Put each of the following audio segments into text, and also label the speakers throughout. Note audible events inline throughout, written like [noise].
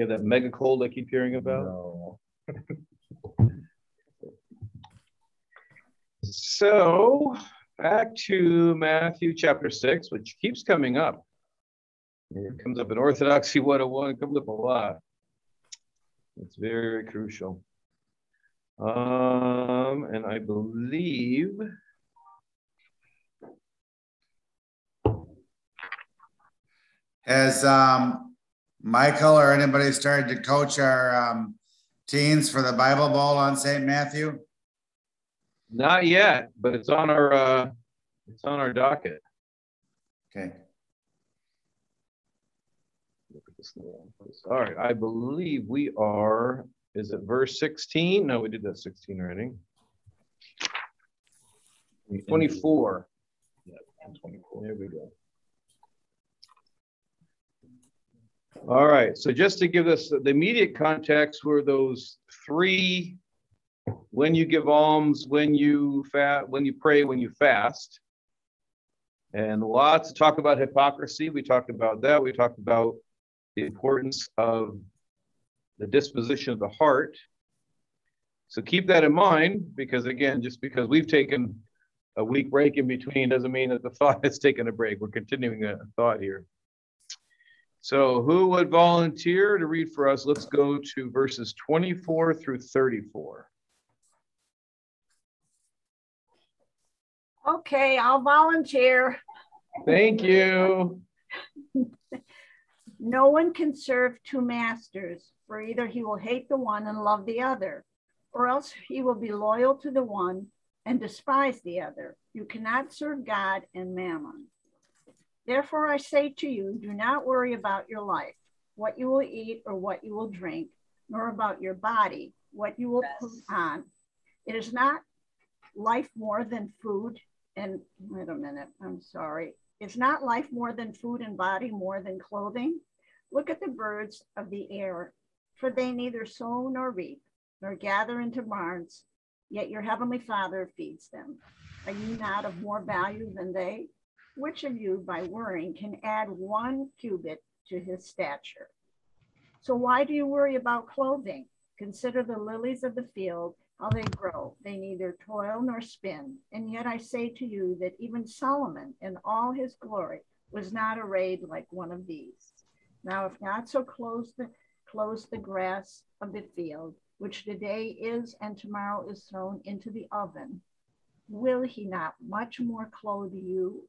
Speaker 1: you have that mega cold I keep hearing about?
Speaker 2: No.
Speaker 1: so back to Matthew chapter 6, which keeps coming up. It comes up in Orthodoxy 101, it comes up a lot. It's very crucial. Um, and I believe
Speaker 3: Has um, Michael or anybody started to coach our um, teens for the Bible Bowl on St. Matthew?
Speaker 1: not yet, but it's on our uh, it's on our docket.
Speaker 3: Okay.
Speaker 1: Look at this. All right, I believe we are. Is it verse 16? No, we did that 16 already. 24.
Speaker 2: Yeah, 24.
Speaker 1: There we go. All right, so just to give us the immediate context were those three when you give alms, when you fast, when you pray, when you fast. And lots of talk about hypocrisy. We talked about that. We talked about the importance of the disposition of the heart. So keep that in mind because, again, just because we've taken a week break in between doesn't mean that the [laughs] thought has taken a break. We're continuing a thought here. So, who would volunteer to read for us? Let's go to verses 24 through 34.
Speaker 4: Okay, I'll volunteer.
Speaker 1: Thank you. [laughs]
Speaker 4: No one can serve two masters, for either he will hate the one and love the other, or else he will be loyal to the one and despise the other. You cannot serve God and mammon. Therefore, I say to you, do not worry about your life, what you will eat or what you will drink, nor about your body, what you will put on. It is not life more than food and wait a minute, I'm sorry. Is not life more than food and body more than clothing? Look at the birds of the air, for they neither sow nor reap, nor gather into barns, yet your heavenly Father feeds them. Are you not of more value than they? Which of you, by worrying, can add one cubit to his stature? So why do you worry about clothing? Consider the lilies of the field how they grow. They neither toil nor spin. And yet I say to you that even Solomon in all his glory was not arrayed like one of these. Now, if not so clothes the, clothes the grass of the field, which today is and tomorrow is thrown into the oven, will he not much more clothe you,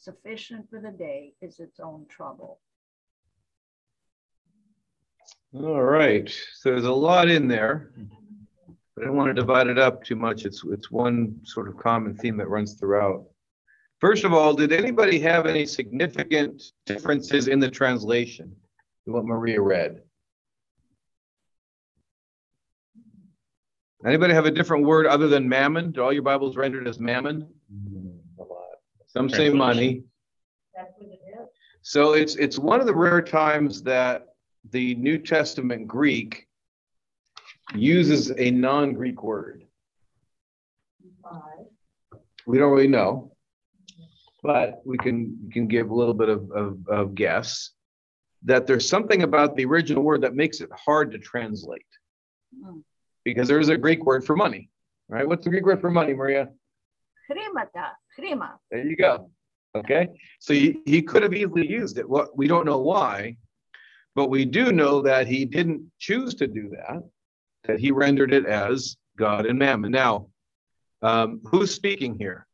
Speaker 4: Sufficient for the day is its own trouble.
Speaker 1: All right. So there's a lot in there. I don't want to divide it up too much. It's it's one sort of common theme that runs throughout. First of all, did anybody have any significant differences in the translation to what Maria read? Anybody have a different word other than mammon? Do all your Bibles rendered as mammon?
Speaker 2: A lot.
Speaker 1: Some say money. That's what it is. So it's it's one of the rare times that the New Testament Greek uses a non-Greek word. We don't really know, but we can we can give a little bit of, of, of guess that there's something about the original word that makes it hard to translate hmm. because there is a Greek word for money, right? What's the Greek word for money, Maria?
Speaker 4: Chrimata, chrima.
Speaker 1: There you go. Okay, so he, he could have easily used it. What we don't know why, but we do know that he didn't choose to do that that he rendered it as God and mammon. Now, um, who's speaking here?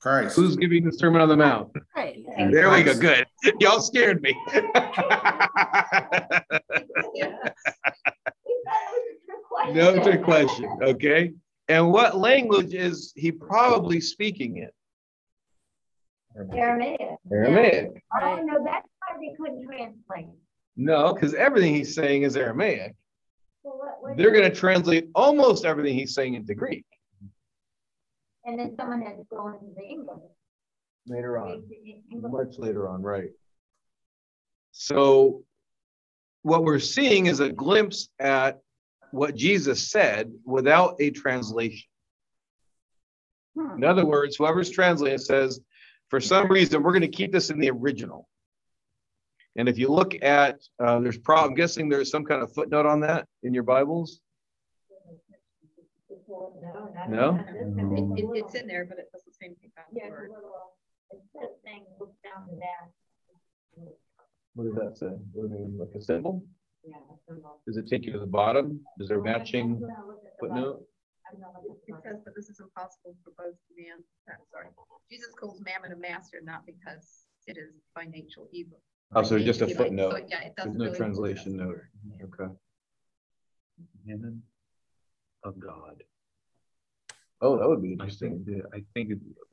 Speaker 3: Christ.
Speaker 1: Who's giving the Sermon on the Mount?
Speaker 4: Right.
Speaker 1: There we go. Good. [laughs] Y'all scared me. [laughs] no trick question. Okay. And what language is he probably speaking in?
Speaker 5: Aramaic.
Speaker 1: Aramaic.
Speaker 5: Oh, no, that's why they couldn't translate.
Speaker 1: No, because everything he's saying is Aramaic.
Speaker 5: Well, what- what-
Speaker 1: They're going to translate almost everything he's saying into Greek
Speaker 5: And then someone had to go into the English.
Speaker 1: later
Speaker 5: English.
Speaker 1: Much later on, right. So what we're seeing is a glimpse at what Jesus said without a translation.
Speaker 4: Hmm.
Speaker 1: In other words, whoever's translating says, for some reason, we're going to keep this in the original. And if you look at, uh, there's probably, I'm guessing there's some kind of footnote on that in your Bibles. No?
Speaker 6: It, it- it's in there, but it does the same thing about the
Speaker 5: Yeah,
Speaker 6: word.
Speaker 5: instead of saying, down to that.
Speaker 1: What does that say? What do you mean, Like a symbol?
Speaker 5: Yeah, I don't.
Speaker 1: Does it take you to the bottom? Is there matching
Speaker 5: I'm gonna look at the
Speaker 1: footnote?
Speaker 5: I'm gonna look at the
Speaker 6: It says, but this is impossible for both man, I'm sorry. Jesus calls mammon a master, not because it is by nature evil.
Speaker 1: Oh, so just a
Speaker 6: So,
Speaker 1: footnote.
Speaker 6: Yeah, it
Speaker 1: There's
Speaker 6: doesn't
Speaker 1: no
Speaker 6: really.
Speaker 1: translation note. Okay.
Speaker 2: Canon of God.
Speaker 1: Oh, that would be
Speaker 2: I
Speaker 1: interesting.
Speaker 2: think, that- I think, it- I,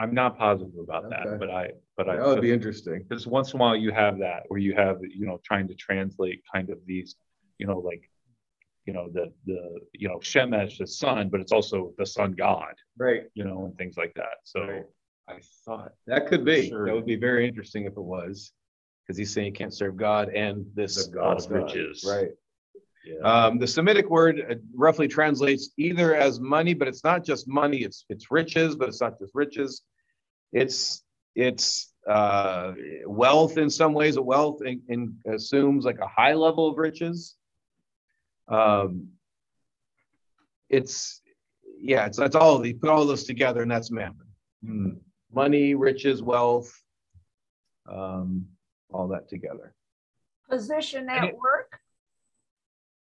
Speaker 2: I'm not positive about
Speaker 1: Okay.
Speaker 2: that, but I, but I.
Speaker 1: That would be interesting.
Speaker 2: Because once in a while you have that, where you have, you know, trying to translate kind of these, you know, like, you know, the, the, you know, Shemesh, the sun, but it's also the sun god,
Speaker 1: Right.
Speaker 2: you know, and things like that. So
Speaker 1: Right.
Speaker 2: I thought,
Speaker 1: That could be.
Speaker 2: Sure.
Speaker 1: That would be very interesting if it was. Because he's saying you can't serve God and this.
Speaker 2: The God of riches.
Speaker 1: Right.
Speaker 2: Yeah,
Speaker 1: Um, the Semitic word uh, roughly translates either as money, but it's not just money, it's, it's riches, but it's not just riches. It's, it's, uh, wealth in some ways, a wealth in, in assumes like a high level of riches. Um, it's, yeah, it's, that's all, you put all those together and that's mammon.
Speaker 2: Hmm.
Speaker 1: Money, riches, wealth, um, all that together.
Speaker 4: Position at work,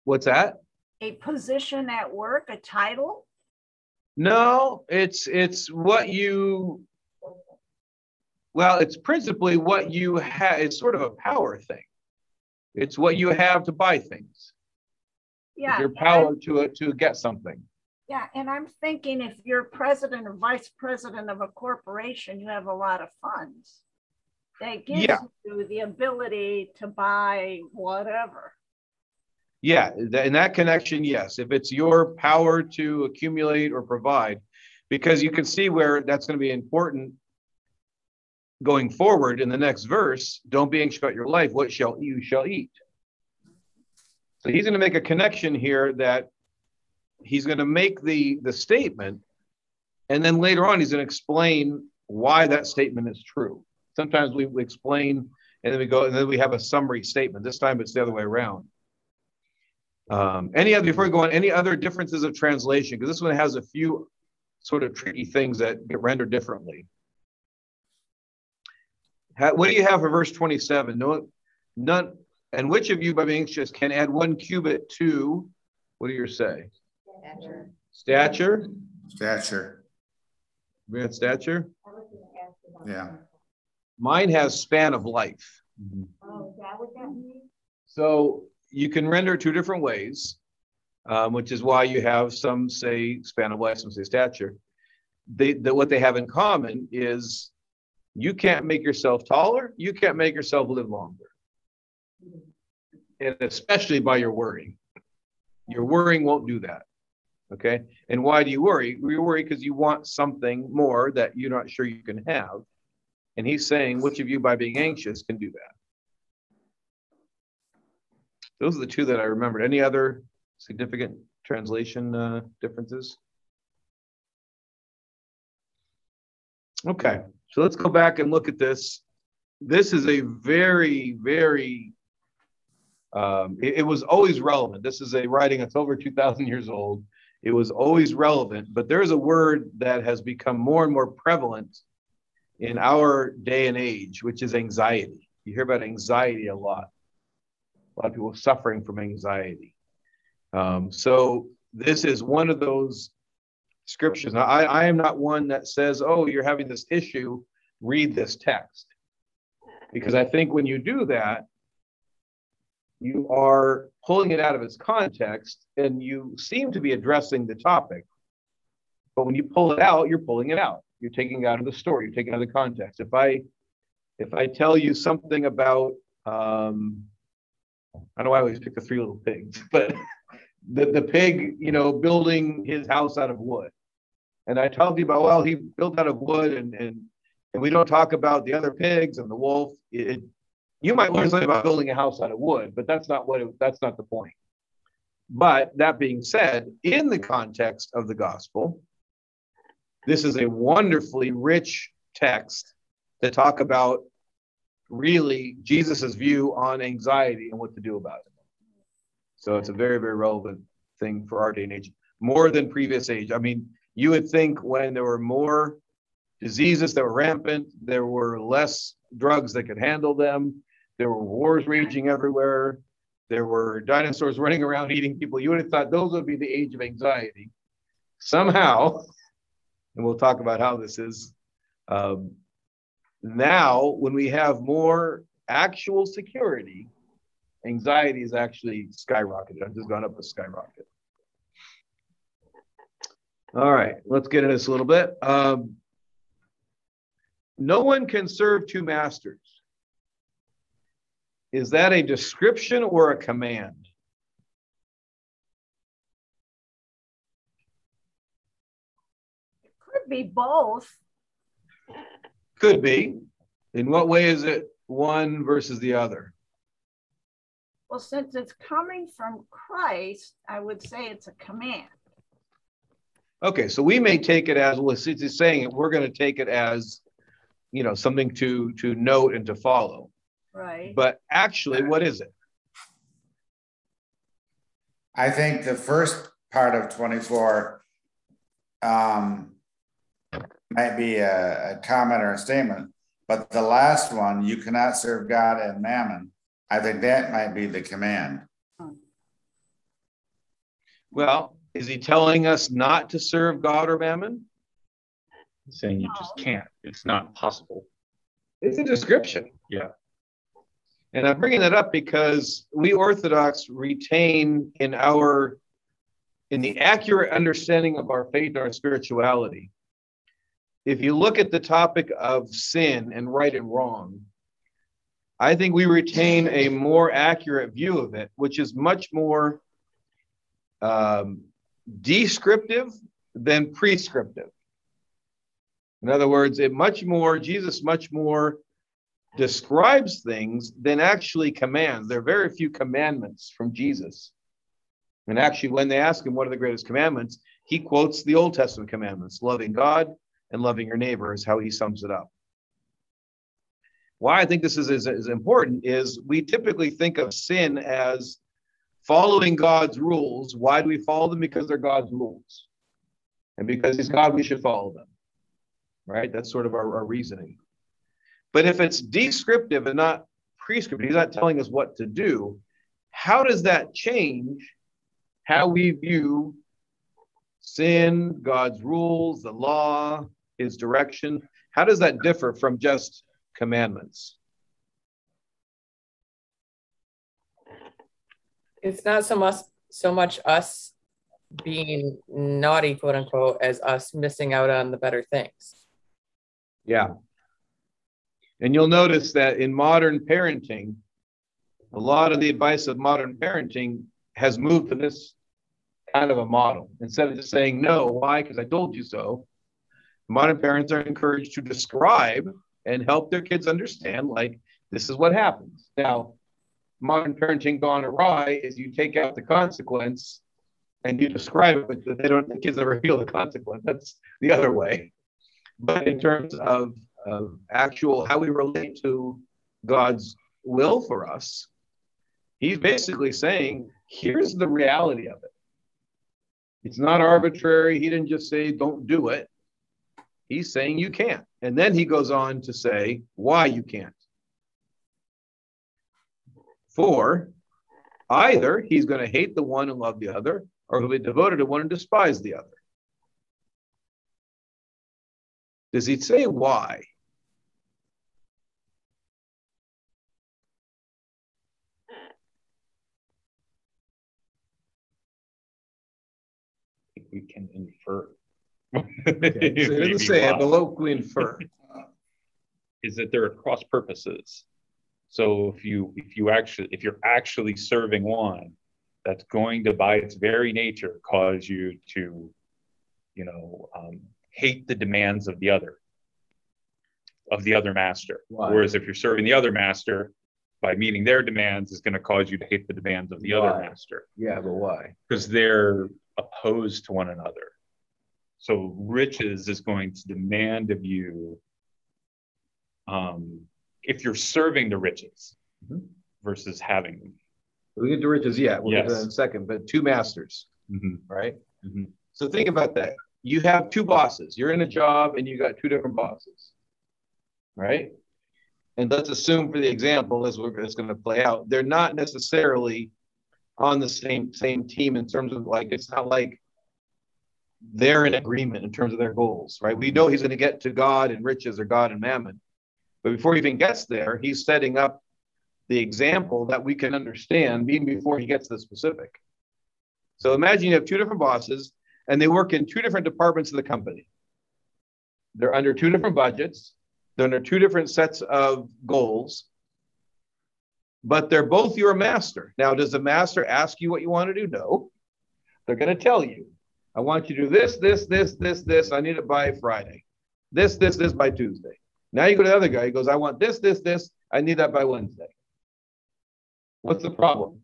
Speaker 1: What's that?
Speaker 4: a position at work, a title.
Speaker 1: No, it's it's what you well, it's principally what you have. It's sort of a power thing. It's what you have to buy things.
Speaker 4: Yeah.
Speaker 1: Your power to to get something.
Speaker 4: Yeah, and I'm thinking if you're president or vice president of a corporation, you have a lot of funds. That gives
Speaker 1: Yeah.
Speaker 4: you the ability to buy whatever.
Speaker 1: Yeah, in that connection, yes. If it's your power to accumulate or provide, because you can see where that's going to be important going forward in the next verse. Don't be anxious about your life. What shall you shall eat? So he's going to make a connection here that he's going to make the the statement, and then later on he's going to explain why that statement is true. Sometimes we explain and then we go and then we have a summary statement. This time it's the other way around. Um, any other before we go on, any other differences of translation? Because this one has a few sort of tricky things that get rendered differently. Ha- what do you have for verse 27? No, none, and which of you, by being anxious, can add one cubit to what do you say?
Speaker 6: Stature.
Speaker 1: Stature?
Speaker 3: Stature,
Speaker 1: We had stature?
Speaker 5: I was gonna ask about
Speaker 3: Yeah.
Speaker 1: Mine has span of life.
Speaker 5: Oh, is that what that means?
Speaker 1: So you can render two different ways, um, which is why you have some say span of life, some say stature. They, the, what they have in common is you can't make yourself taller, you can't make yourself live longer. And especially by your worrying. Your worrying won't do that. Okay. And why do you worry? You worry because you want something more that you're not sure you can have. And he's saying, which of you by being anxious can do that? Those are the two that I remembered. Any other significant translation uh, differences? Okay, so let's go back and look at this. This is a very, very, um, it, it was always relevant. This is a writing that's over 2,000 years old. It was always relevant, but there's a word that has become more and more prevalent in our day and age, which is anxiety. You hear about anxiety a lot a lot of people suffering from anxiety. Um, so this is one of those scriptures. Now, I, I am not one that says, "Oh, you're having this issue. Read this text," because I think when you do that, you are pulling it out of its context and you seem to be addressing the topic. But when you pull it out, you're pulling it out. You're taking it out of the story, you're taking out of the context. If I if I tell you something about um, I know I always pick the three little pigs, [laughs] but the, the pig, you know, building his house out of wood. And I tell about, well, he built out of wood and, and, and we don't talk about the other pigs and the wolf. It, you might learn something about building a house out of wood, but that's not what it, that's not the point. But that being said, in the context of the gospel, this is a wonderfully rich text to talk about really Jesus's view on anxiety and what to do about it. So it's a very, very relevant thing for our day and age, more than previous age. I mean, you would think when there were more diseases that were rampant, there were less drugs that could handle them, there were wars raging everywhere, there were dinosaurs running around eating people. You would have thought those would be the age of anxiety. Somehow, [laughs] and we'll talk about how this is. Um, now, when we have more actual security, anxiety is actually skyrocketed. I've just gone up a skyrocket. All right, let's get into this a little bit. Um, no one can serve two masters. Is that a description or a command?
Speaker 4: It could be both.
Speaker 1: Could be. In what way is it one versus the other?
Speaker 4: Well, since it's coming from Christ, I would say it's a command.
Speaker 1: Okay, so we may take it as well. Since it's saying it, we're going to take it as, you know, something to to note and to follow.
Speaker 4: Right.
Speaker 1: But actually, what is it?
Speaker 3: I think the first part of 24 um, might be a, a comment or a statement, but the last one, you cannot serve God and mammon, I think that might be the command.
Speaker 1: Well, is he telling us not to serve God or mammon?
Speaker 2: He's saying you just can't. It's not possible.
Speaker 1: It's a description.
Speaker 2: Yeah.
Speaker 1: And I'm bringing that up because we Orthodox retain in our, in the accurate understanding of our faith, and our spirituality. If you look at the topic of sin and right and wrong, I think we retain a more accurate view of it, which is much more um, descriptive than prescriptive. In other words, it much more, Jesus much more describes things than actually commands. There are very few commandments from Jesus. And actually, when they ask him what are the greatest commandments, he quotes the Old Testament commandments loving God and loving your neighbor, is how he sums it up. Why I think this is, is, is important is we typically think of sin as following God's rules. Why do we follow them? Because they're God's rules. And because He's God, we should follow them. Right? That's sort of our, our reasoning. But if it's descriptive and not prescriptive, He's not telling us what to do, how does that change how we view sin, God's rules, the law, His direction? How does that differ from just commandments?
Speaker 7: it's not so much so much us being naughty quote unquote as us missing out on the better things
Speaker 1: Yeah. And you'll notice that in modern parenting, a lot of the advice of modern parenting has moved to this kind of a model. Instead of just saying no, why? Because I told you so. Modern parents are encouraged to describe and help their kids understand, like, this is what happens. Now, modern parenting gone awry is you take out the consequence and you describe it, but they don't, the kids never feel the consequence. That's the other way. But in terms of, of actual how we relate to God's will for us, he's basically saying, here's the reality of it. It's not arbitrary. He didn't just say, don't do it. He's saying you can't. And then he goes on to say why you can't. For either he's going to hate the one and love the other, or he'll be devoted to one and despise the other. Does he say why?
Speaker 2: We can infer
Speaker 1: Okay, so [laughs] it doesn't say it,
Speaker 2: why.
Speaker 1: but look, we infer. [laughs]
Speaker 2: is that there are cross purposes. So if you if you actually if you're actually serving one, that's going to by its very nature cause you to, you know, um, hate the demands of the other, of the other master.
Speaker 1: Why?
Speaker 2: Whereas if you're serving the other master, by meeting their demands is going to cause you to hate the demands of the other master
Speaker 1: Yeah, but why?
Speaker 2: because they're opposed to one another. So riches is going to demand of you, um, if you're serving the riches
Speaker 1: Mhm.
Speaker 2: versus having them.
Speaker 1: We get to riches, yeah, we'll get to that
Speaker 2: Yes.
Speaker 1: in a second, but two masters,
Speaker 2: Mhm,
Speaker 1: right?
Speaker 2: mhm.
Speaker 1: So think about that. You have two bosses. You're in a job and you got two different bosses, right? And let's assume for the example, as we're it's going to play out, they're not necessarily on the same same team in terms of like it's not like they're in agreement in terms of their goals, right? We know he's going to get to God and riches or God and mammon, but before he even gets there, he's setting up the example that we can understand even before he gets to the specific. So imagine you have two different bosses and they work in two different departments of the company. They're under two different budgets, they're under two different sets of goals, but they're both your master. Now, does the master ask you what you want to do? No. They're going to tell you, I want you to do this, this, this, this, this. I need it by Friday. This, this, this by Tuesday. Now you go to the other guy, he goes, I want this, this, this. I need that by Wednesday. What's the problem?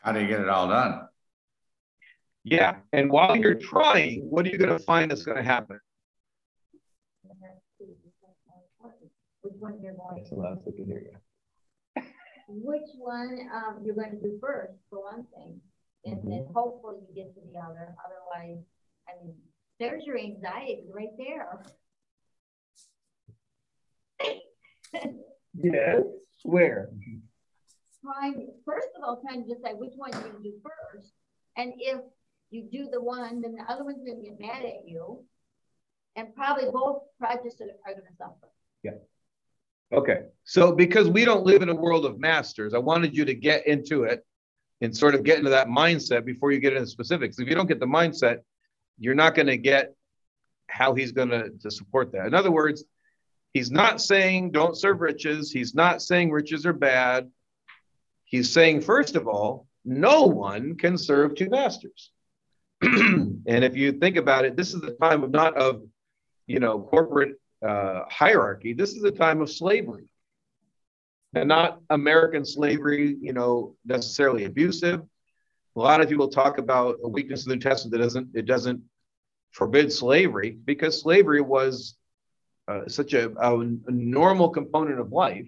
Speaker 3: How do you get it all done?
Speaker 1: Yeah. And while you're trying, what are you going to find that's going to happen?
Speaker 5: Which one you're going,
Speaker 1: the last I can hear you.
Speaker 5: which one, um, you're gonna do first, for one thing. And mm-hmm. then hopefully you get to the other, otherwise, I mean, there's your anxiety right there. [laughs]
Speaker 1: Yes. Where?
Speaker 5: Trying, first of all, trying to decide which one you're gonna do first. And if you do the one, then the other one's gonna get mad at you. And probably both projects are are gonna suffer. Yeah.
Speaker 1: Okay. So because we don't live in a world of masters, I wanted you to get into it and sort of get into that mindset before you get into specifics. If you don't get the mindset, you're not going to get how he's going to, support that. In other words, he's not saying don't serve riches. He's not saying riches are bad. He's saying, first of all, no one can serve two masters. [clears throat] and if you think about it, this is the time of not of, you know, corporate uh, hierarchy. This is a time of slavery, and not American slavery. You know, necessarily abusive. A lot of people talk about a weakness of the New Testament that doesn't it doesn't forbid slavery because slavery was uh, such a, a, a normal component of life,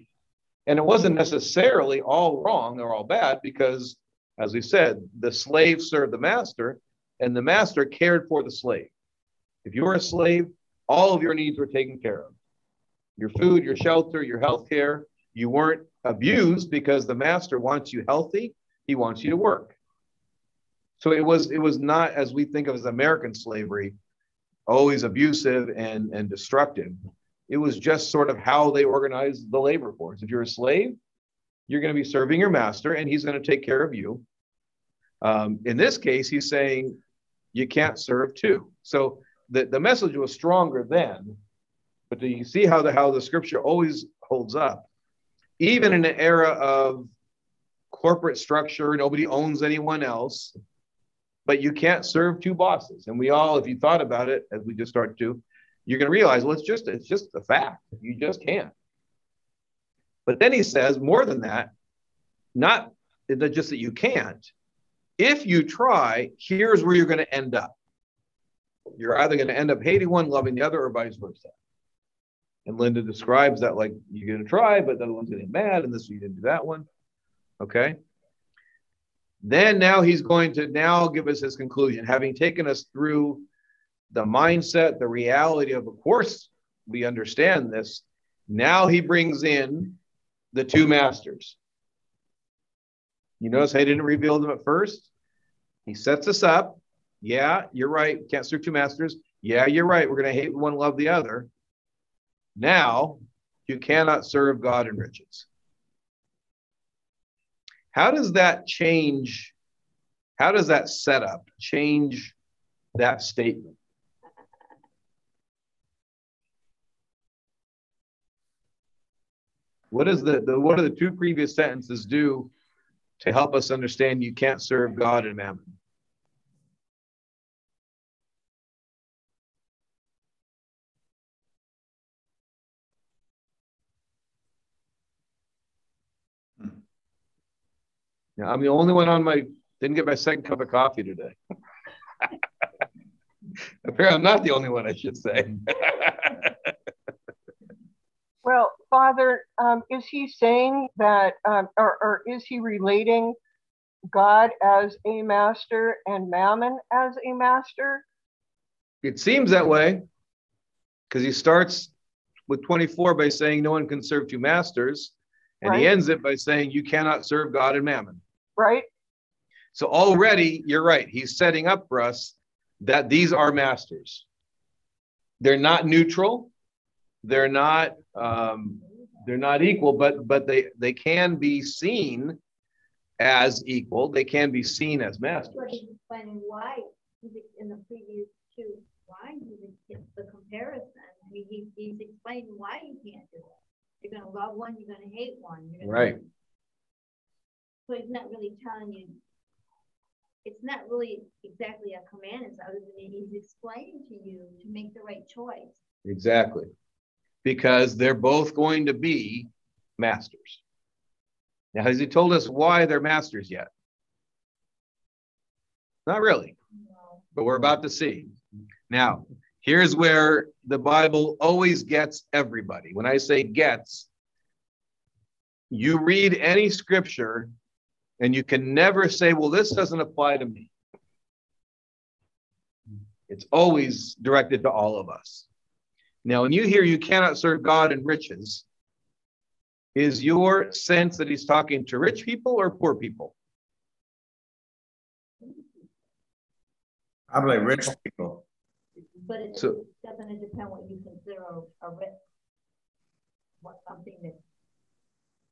Speaker 1: and it wasn't necessarily all wrong or all bad because, as we said, the slave served the master, and the master cared for the slave. If you were a slave, all of your needs were taken care of your food, your shelter, your health care. You weren't abused because the master wants you healthy, he wants you to work. So it was it was not as we think of as American slavery, always abusive and, and destructive. It was just sort of how they organized the labor force. If you're a slave, you're going to be serving your master and he's going to take care of you. Um, in this case, he's saying you can't serve two. So the, the message was stronger then, but do you see how the how the scripture always holds up? Even in an era of corporate structure, nobody owns anyone else, but you can't serve two bosses. And we all, if you thought about it, as we just started to, you're going to realize, well, it's just it's just a fact. You just can't. But then he says more than that, not just that you can't. If you try, here's where you're going to end up you're either going to end up hating one, loving the other, or vice versa. And Linda describes that like you're going to try, but the other one's going to get mad, and this you didn't do that one. Okay. Then now he's going to now give us his conclusion, having taken us through the mindset, the reality of, of course, we understand this. Now he brings in the two masters. You notice I didn't reveal them at first. He sets us up. Yeah, you're right. Can't serve two masters. Yeah, you're right. We're going to hate one, love the other. Now, you cannot serve God in riches. How does that change How does that setup change that statement? What is the, the what do the two previous sentences do to help us understand you can't serve God and mammon? Now, I'm the only one on my, didn't get my second cup of coffee today. [laughs] Apparently, I'm not the only one, I should say. [laughs]
Speaker 8: well, Father, um, is he saying that, um, or, or is he relating God as a master and mammon as a master?
Speaker 1: It seems that way because he starts with 24 by saying no one can serve two masters, and right. he ends it by saying you cannot serve God and mammon
Speaker 8: right?
Speaker 1: So already, you're right. He's setting up for us that these are masters. They're not neutral. They're not. Um, they're not equal, but but they they can be seen as equal. They can be seen as masters.
Speaker 5: But he's explaining why in the previous two why he's the comparison. I mean, he, he's explaining why you can't do it. You're going to love one, you're going to hate one.
Speaker 1: right.
Speaker 5: So it's not really telling you, it's not really exactly a command, it's other than he's explaining to you to make the right choice.
Speaker 1: Exactly. Because they're both going to be masters. Now, has he told us why they're masters yet? Not really, no. but we're about to see. Now, here's where the Bible always gets everybody. When I say gets, you read any scripture and you can never say, well, this doesn't apply to me. It's always directed to all of us. Now, when you hear you cannot serve God and riches, is your sense that he's talking to rich people or poor people?
Speaker 3: Probably rich people.
Speaker 5: But it so, doesn't depend what you consider a rich, what something that's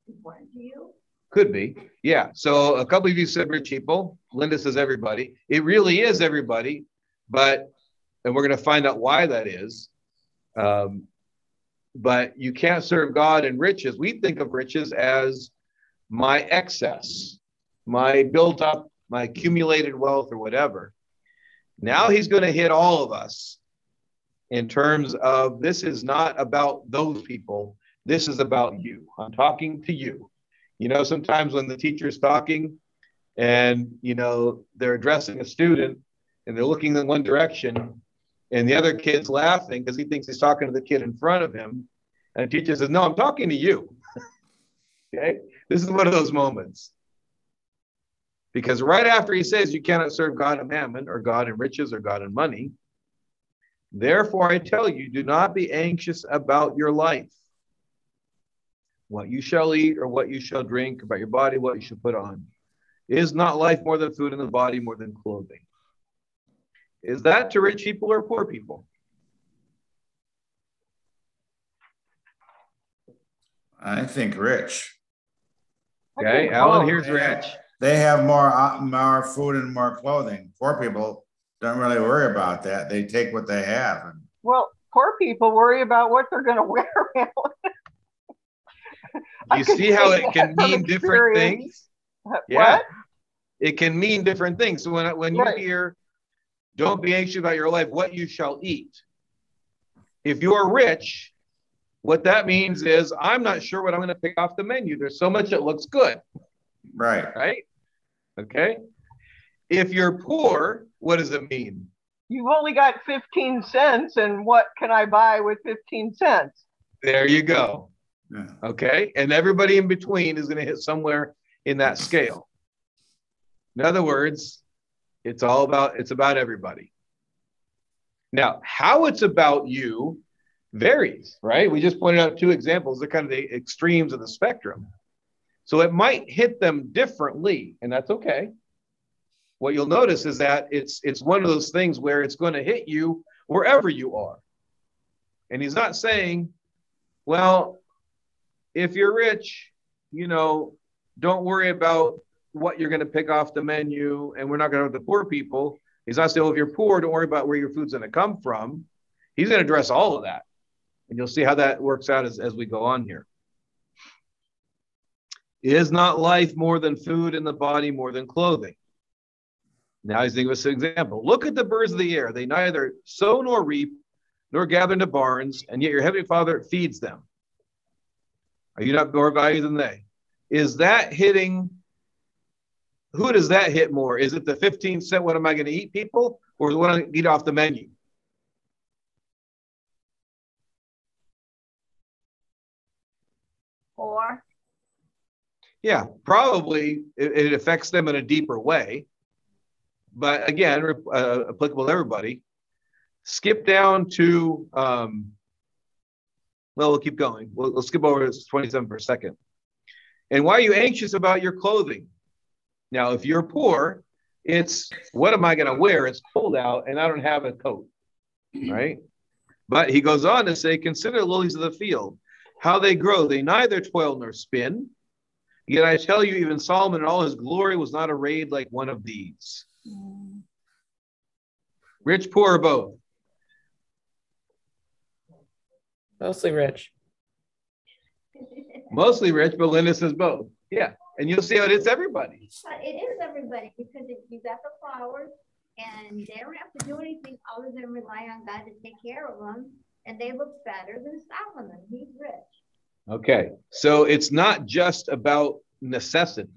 Speaker 5: important to you?
Speaker 1: Could be. Yeah. So a couple of you said rich people. Linda says everybody. It really is everybody, but, and we're going to find out why that is. Um, but you can't serve God in riches. We think of riches as my excess, my built up, my accumulated wealth or whatever. Now he's going to hit all of us in terms of this is not about those people. This is about you. I'm talking to you. You know, sometimes when the teacher's talking and, you know, they're addressing a student and they're looking in one direction and the other kid's laughing because he thinks he's talking to the kid in front of him. And the teacher says, No, I'm talking to you. [laughs] okay. This is one of those moments. Because right after he says you cannot serve God and mammon or God and riches or God and money, therefore I tell you, do not be anxious about your life what you shall eat or what you shall drink, about your body, what you shall put on. Is not life more than food and the body more than clothing? Is that to rich people or poor people?
Speaker 3: I think rich.
Speaker 1: Okay, Alan, here's rich.
Speaker 3: They have more uh, more food and more clothing. Poor people don't really worry about that. They take what they have.
Speaker 8: Well, poor people worry about what they're going [laughs] to wear.
Speaker 1: You see how it can [laughs] mean different things? Yeah.
Speaker 8: What?
Speaker 1: It can mean different things. So when, when you right. hear, don't be anxious about your life, what you shall eat. If you're rich, what that means is I'm not sure what I'm going to pick off the menu. There's so much that looks good.
Speaker 3: Right.
Speaker 1: Right. Okay. If you're poor, what does it mean?
Speaker 8: You've only got 15 cents, and what can I buy with 15 cents?
Speaker 1: There you go. Yeah. Okay. And everybody in between is going to hit somewhere in that scale. In other words, it's all about it's about everybody. Now, how it's about you varies, right? We just pointed out two examples. They're kind of the extremes of the spectrum. So it might hit them differently, and that's okay. What you'll notice is that it's it's one of those things where it's going to hit you wherever you are. And he's not saying, well, if you're rich, you know, don't worry about what you're going to pick off the menu, and we're not going to have the poor people. He's not saying, well, if you're poor, don't worry about where your food's going to come from. He's going to address all of that. And you'll see how that works out as, as we go on here. Is not life more than food and the body more than clothing? Now he's thinking of an example. Look at the birds of the air. They neither sow nor reap nor gather into barns, and yet your heavenly Father feeds them. Are you not more valuable than they? Is that hitting? Who does that hit more? Is it the 15 cent, what am I going to eat people, or the one I eat off the menu?
Speaker 4: Or
Speaker 1: Yeah, probably it, it affects them in a deeper way. But again, uh, applicable to everybody. Skip down to, um, well, we'll keep going. We'll, we'll skip over to 27 for a second. And why are you anxious about your clothing? Now, if you're poor, it's what am I going to wear? It's cold out and I don't have a coat, [clears throat] right? But he goes on to say, consider the lilies of the field, how they grow. They neither toil nor spin. Yet I tell you, even Solomon in all his glory was not arrayed like one of these. Mm. Rich, poor, both.
Speaker 7: Mostly rich. [laughs]
Speaker 1: Mostly rich, but Linda says both. Yeah. And you'll see how it is everybody.
Speaker 5: But it is everybody because if you got the flowers and they don't have to do anything other than rely on God to take care of them, and they look better than Solomon. He's rich.
Speaker 1: Okay. So it's not just about necessity.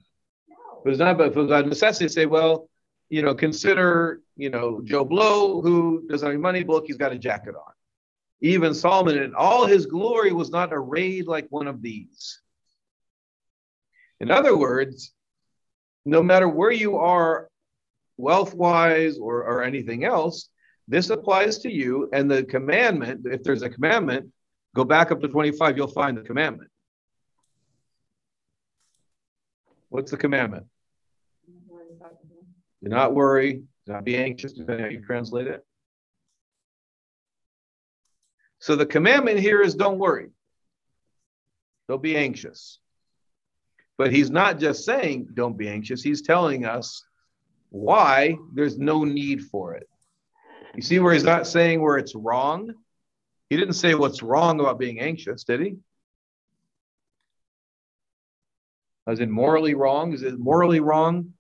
Speaker 5: No.
Speaker 1: But it's not about, if it was about necessity, say, well, you know, consider, you know, Joe Blow, who doesn't have any money, but look, he's got a jacket on. Even Solomon in all his glory was not arrayed like one of these. In other words, no matter where you are wealth wise or, or anything else, this applies to you. And the commandment, if there's a commandment, go back up to 25, you'll find the commandment. What's the commandment? Do not worry, do not be anxious, depending how you translate it. So the commandment here is don't worry. Don't be anxious. But he's not just saying don't be anxious, he's telling us why there's no need for it. You see where he's not saying where it's wrong? He didn't say what's wrong about being anxious, did he? As in morally wrong? Is it morally wrong?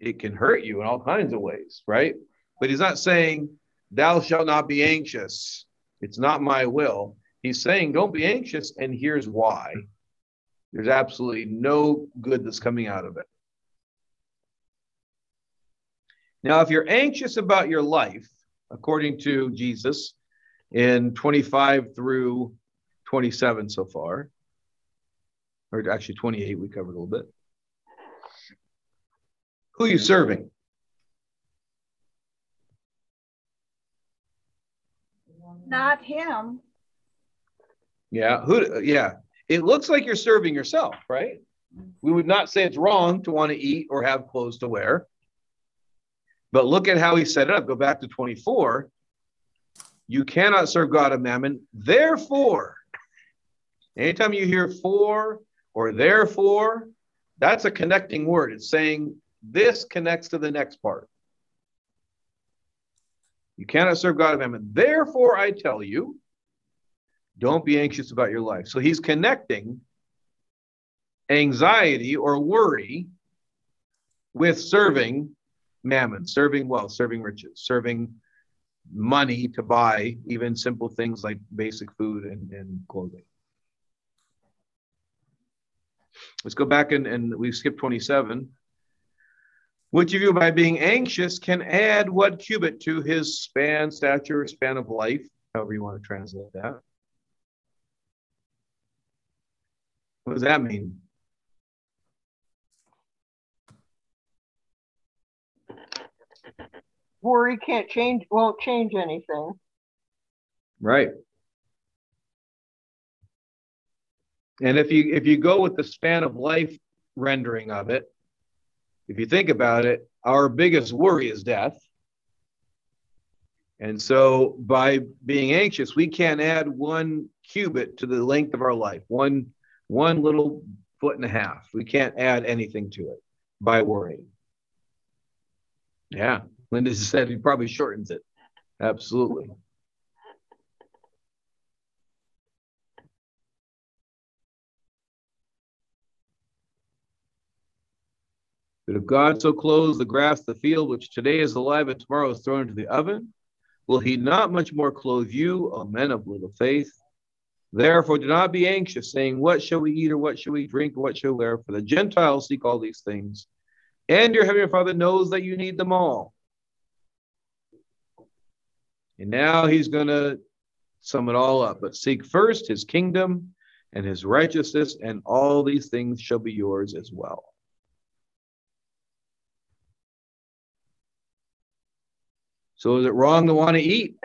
Speaker 1: It can hurt you in all kinds of ways, right? But he's not saying, Thou shalt not be anxious. It's not my will. He's saying, Don't be anxious, and here's why. There's absolutely no good that's coming out of it. Now, if you're anxious about your life, according to Jesus in 25 through 27 so far, or actually 28, we covered a little bit. Who are you serving?
Speaker 4: Not him.
Speaker 1: Yeah, who yeah. It looks like you're serving yourself, right? We would not say it's wrong to want to eat or have clothes to wear. But look at how he set it up. Go back to 24. You cannot serve God and mammon. Therefore, anytime you hear for or therefore, that's a connecting word. It's saying this connects to the next part. You cannot serve God and mammon. Therefore, I tell you, don't be anxious about your life. So he's connecting anxiety or worry with serving mammon, serving wealth, serving riches, serving money to buy even simple things like basic food and, and clothing. Let's go back and, and we skipped 27. Which of you, by being anxious, can add what cubit to his span, stature, span of life? However, you want to translate that. What does that mean?
Speaker 8: Worry can't change, won't change anything.
Speaker 1: Right. And if you if you go with the span of life rendering of it, if you think about it, our biggest worry is death. And so by being anxious, we can't add one cubit to the length of our life, one one little foot and a half. We can't add anything to it by worrying. Yeah, Linda [laughs] said he probably shortens it. Absolutely. But if God so clothes the grass the field, which today is alive and tomorrow is thrown into the oven, will he not much more clothe you, O men of little faith? Therefore, do not be anxious, saying, What shall we eat, or what shall we drink, or what shall we wear? For the Gentiles seek all these things, and your heavenly Father knows that you need them all. And now he's going to sum it all up. But seek first his kingdom and his righteousness, and all these things shall be yours as well. So is it wrong to want to eat?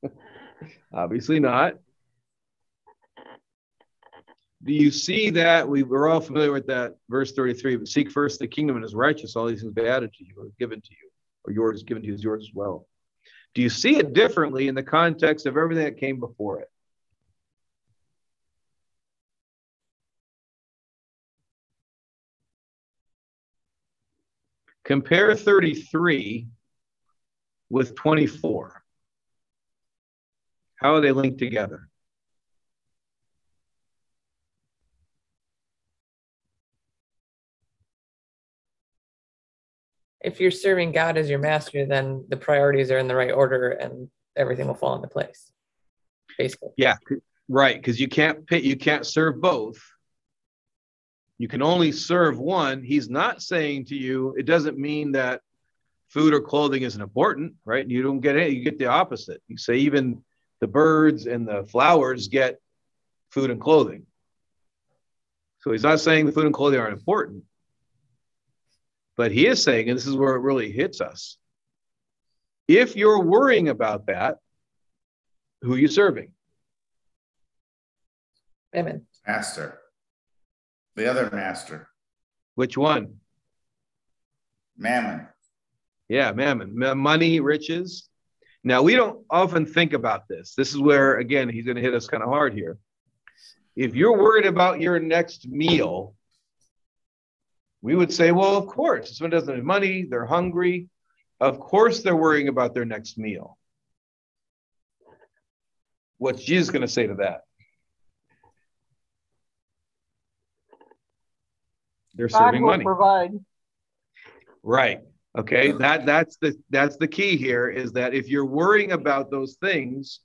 Speaker 1: [laughs] Obviously not. Do you see that? We, we're all familiar with that verse 33, but seek first the kingdom and his righteousness, all these things be added to you or given to you, or yours is given to you is yours as well. Do you see it differently in the context of everything that came before it? Compare 33 with 24. How are they linked together?
Speaker 7: If you're serving God as your master, then the priorities are in the right order and everything will fall into place. Basically.
Speaker 1: Yeah, right. Because you can't pay, you can't serve both. You can only serve one. He's not saying to you, it doesn't mean that food or clothing isn't important, right? You don't get any, you get the opposite. You say even the birds and the flowers get food and clothing. So he's not saying the food and clothing aren't important. But he is saying, and this is where it really hits us if you're worrying about that, who are you serving?
Speaker 7: Amen.
Speaker 3: Master. The other master.
Speaker 1: Which one?
Speaker 3: Mammon.
Speaker 1: Yeah, mammon, money, riches. Now, we don't often think about this. This is where, again, he's going to hit us kind of hard here. If you're worried about your next meal, we would say, well, of course, someone doesn't have money, they're hungry. Of course, they're worrying about their next meal. What's Jesus going to say to that? They're
Speaker 8: God
Speaker 1: serving
Speaker 8: will
Speaker 1: money.
Speaker 8: provide.
Speaker 1: Right. Okay, that that's the that's the key here is that if you're worrying about those things,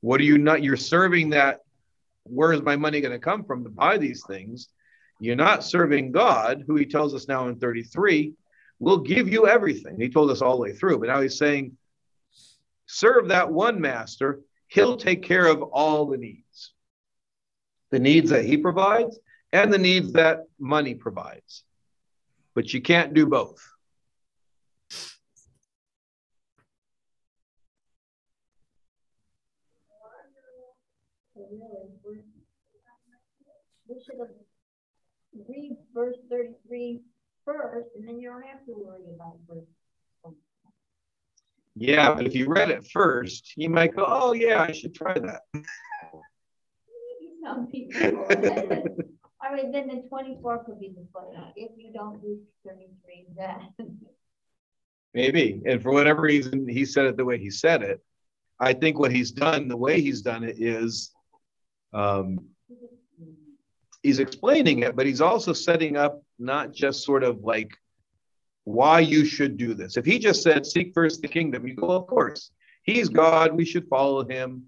Speaker 1: what are you not? You're serving that. Where is my money going to come from to buy these things? You're not serving God, who He tells us now in 33 will give you everything. He told us all the way through, but now He's saying, serve that one master. He'll take care of all the needs, the needs that He provides and the needs that money provides. But you can't do both.
Speaker 5: We should have read verse 33 first, and then you don't have to worry about verse.
Speaker 1: Yeah, but if you read it first, you might go, "Oh yeah, I should try that."
Speaker 5: Some people. I mean, then the 24 could be the footnote if you don't do 33 then.
Speaker 1: Maybe, and for whatever reason, he said it the way he said it. I think what he's done, the way he's done it, is um, he's explaining it, but he's also setting up not just sort of like why you should do this. If he just said, seek first the kingdom, you go, well, of course, he's God, we should follow him.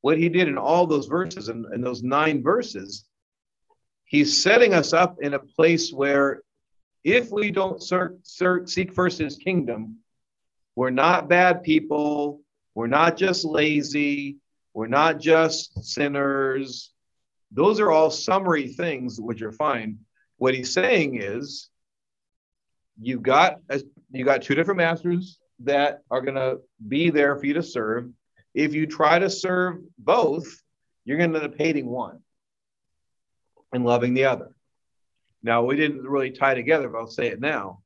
Speaker 1: What he did in all those verses, and in, those nine verses, he's setting us up in a place where if we don't seek first his kingdom, we're not bad people, we're not just lazy, we're not just sinners. Those are all summary things which are fine. What he's saying is you got you got two different masters that are going to be there for you to serve. If you try to serve both, you're going to end up hating one and loving the other. Now, we didn't really tie together, but I'll say it now.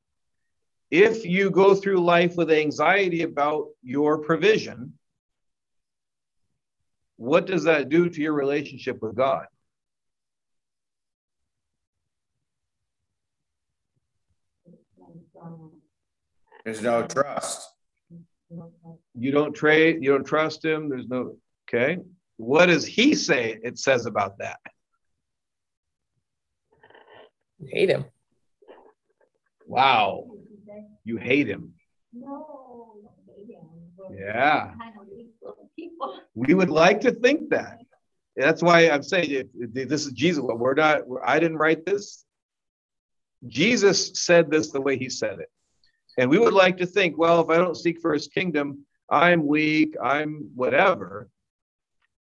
Speaker 1: If you go through life with anxiety about your provision, what does that do to your relationship with God?
Speaker 3: There's no trust.
Speaker 1: You don't trade, you don't trust him. There's no, okay. What does he say it says about that?
Speaker 7: Hate him.
Speaker 1: Wow. You hate him.
Speaker 5: No.
Speaker 1: Yeah. We would like to think that. That's why I'm saying this is Jesus. We're not, I didn't write this. Jesus said this the way he said it. And we would like to think, well, if I don't seek for his kingdom, I'm weak, I'm whatever.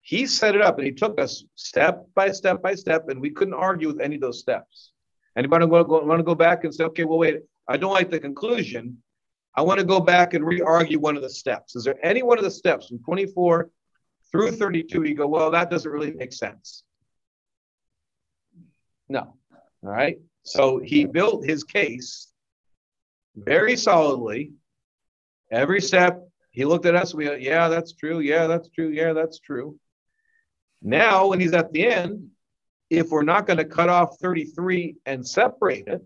Speaker 1: He set it up and he took us step by step by step, and we couldn't argue with any of those steps. Anybody want to go, want to go back and say, okay, well, wait, I don't like the conclusion. I want to go back and re-argue one of the steps. Is there any one of the steps from 24 through 32 you go, well, that doesn't really make sense? No. All right. So he built his case very solidly. Every step, he looked at us. We, yeah, that's true. Yeah, that's true. Yeah, that's true. Now, when he's at the end, if we're not going to cut off 33 and separate it,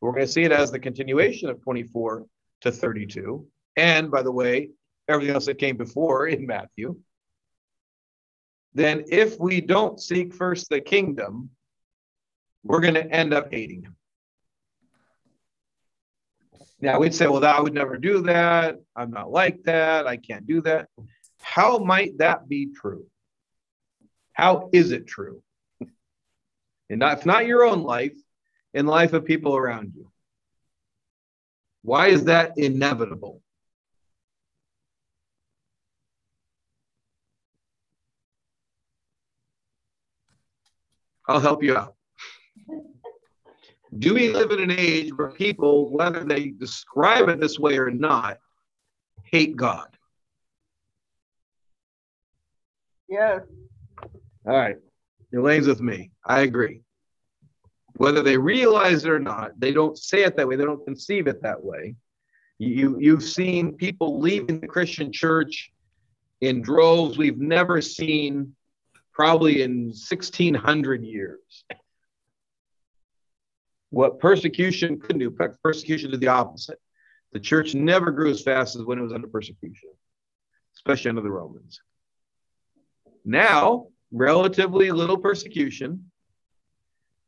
Speaker 1: we're going to see it as the continuation of 24 to 32. And by the way, everything else that came before in Matthew. Then, if we don't seek first the kingdom, we're going to end up hating him. Now, we'd say, well, I would never do that. I'm not like that. I can't do that. How might that be true? How is it true? And not, if not your own life, in life of people around you. Why is that inevitable? I'll help you out. Do we live in an age where people, whether they describe it this way or not, hate God?
Speaker 8: Yes.
Speaker 1: All right. Elaine's with me. I agree. Whether they realize it or not, they don't say it that way. They don't conceive it that way. You, you've seen people leaving the Christian church in droves we've never seen probably in 1600 years. What persecution couldn't do, persecution did the opposite. The church never grew as fast as when it was under persecution, especially under the Romans. Now, relatively little persecution,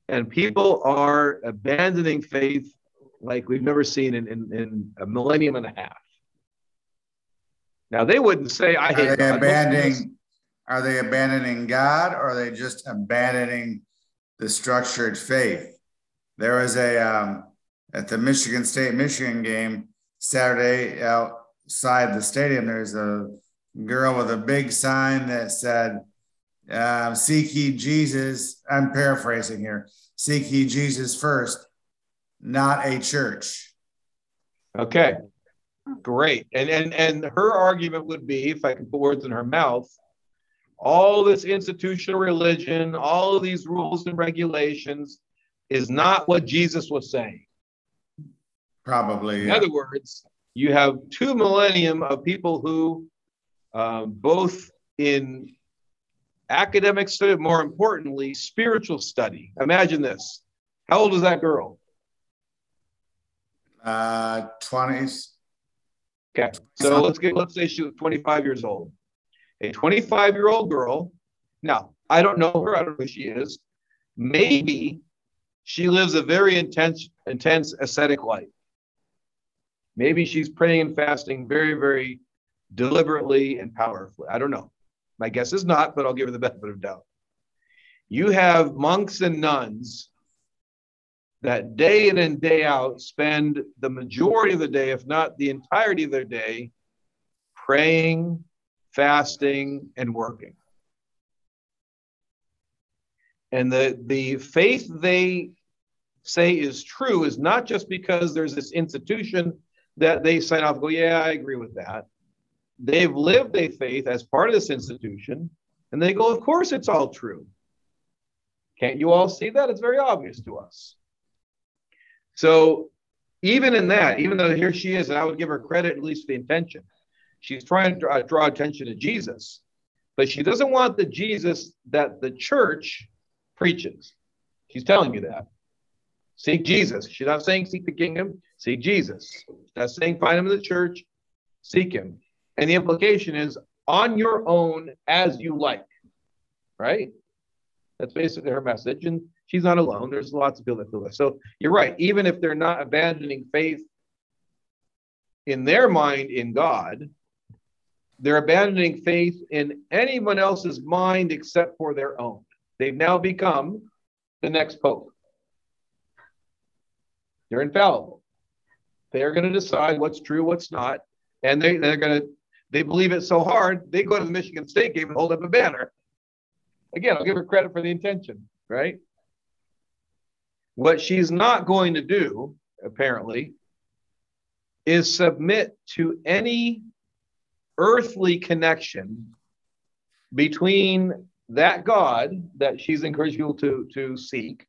Speaker 1: and people are abandoning faith like we've never seen in, in, in a millennium and a half. Now, they wouldn't say, I hate
Speaker 3: Are they
Speaker 1: God."
Speaker 3: abandoning, are they abandoning God or are they just abandoning the structured faith? There was a, um, at the Michigan State Michigan game Saturday outside the stadium, there's a girl with a big sign that said, um, seek ye Jesus. I'm paraphrasing here. Seek ye Jesus first, not a church.
Speaker 1: Okay, great. And and and her argument would be, if I can put words in her mouth, all this institutional religion, all of these rules and regulations is not what Jesus was saying.
Speaker 3: Probably.
Speaker 1: In
Speaker 3: yeah.
Speaker 1: other words, you have two millennium of people who, um, both in academic study, more importantly, spiritual study. Imagine this. How old is that girl?
Speaker 3: Uh, 20s.
Speaker 1: Okay. So let's get let's say she was 25 years old. A 25 year old girl. Now, I don't know her, I don't know who she is. Maybe she lives a very intense, intense ascetic life. Maybe she's praying and fasting very, very deliberately and powerfully. I don't know. My guess is not, but I'll give her the [laughs] benefit of doubt. You have monks and nuns that day in and day out spend the majority of the day, if not the entirety of their day, praying, fasting, and working. And the, the faith they say is true is not just because there's this institution that they sign off, go, yeah, I agree with that. They've lived a faith as part of this institution, and they go, of course it's all true. Can't you all see that? It's very obvious to us. So even in that, even though here she is, and I would give her credit at least for the intention, she's trying to draw, draw attention to Jesus, but she doesn't want the Jesus that the church preaches. She's telling you that. Seek Jesus. She's not saying seek the kingdom, seek Jesus. She's not saying find him in the church, seek him. And the implication is on your own as you like, right? That's basically her message. And she's not alone. There's lots of people that feel that. So you're right. Even if they're not abandoning faith in their mind in God, they're abandoning faith in anyone else's mind except for their own. They've now become the next pope. They're infallible. They're going to decide what's true, what's not, and they, they're going to they believe it so hard they go to the Michigan State game and hold up a banner. Again, I'll give her credit for the intention, right? What she's not going to do, apparently, is submit to any earthly connection between that God that she's encouraged people to, to seek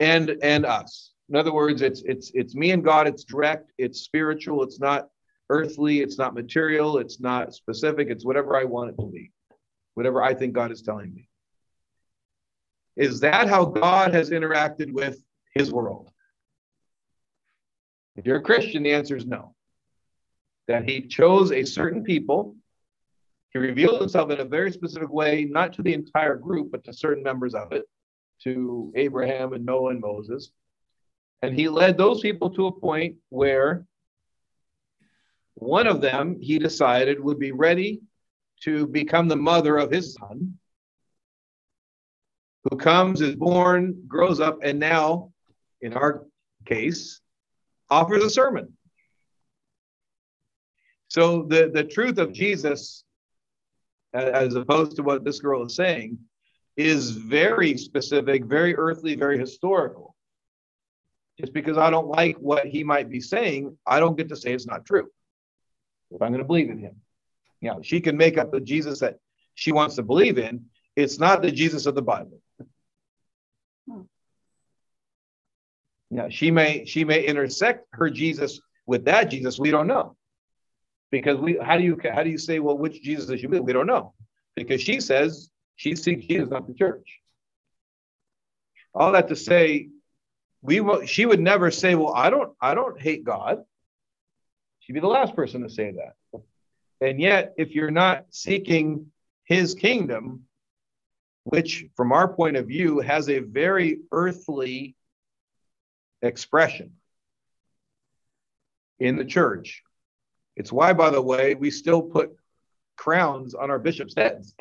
Speaker 1: and and us. In other words, it's it's it's me and God, it's direct, it's spiritual, it's not earthly, it's not material, it's not specific, it's whatever I want it to be, whatever I think God is telling me. Is that how God has interacted with his world? If you're a Christian, the answer is no. That he chose a certain people, he revealed himself in a very specific way, not to the entire group, but to certain members of it, to Abraham and Noah and Moses. And he led those people to a point where one of them he decided would be ready to become the mother of his son, who comes, is born, grows up, and now, in our case, offers a sermon. So the, the truth of Jesus, as opposed to what this girl is saying, is very specific, very earthly, very historical. Just because I don't like what he might be saying, I don't get to say it's not true. If I'm going to believe in him, you know, she can make up the Jesus that she wants to believe in. It's not the Jesus of the Bible. Hmm. Now she may she may intersect her Jesus with that Jesus. We don't know because we how do you how do you say well which Jesus is she believe? We don't know because she says she sees Jesus, not the church. All that to say, we will, she would never say, well, I don't I don't hate God. She'd be the last person to say that. And yet, if you're not seeking His kingdom, which from our point of view has a very earthly expression in the church. It's why, by the way, we still put crowns on our bishops' heads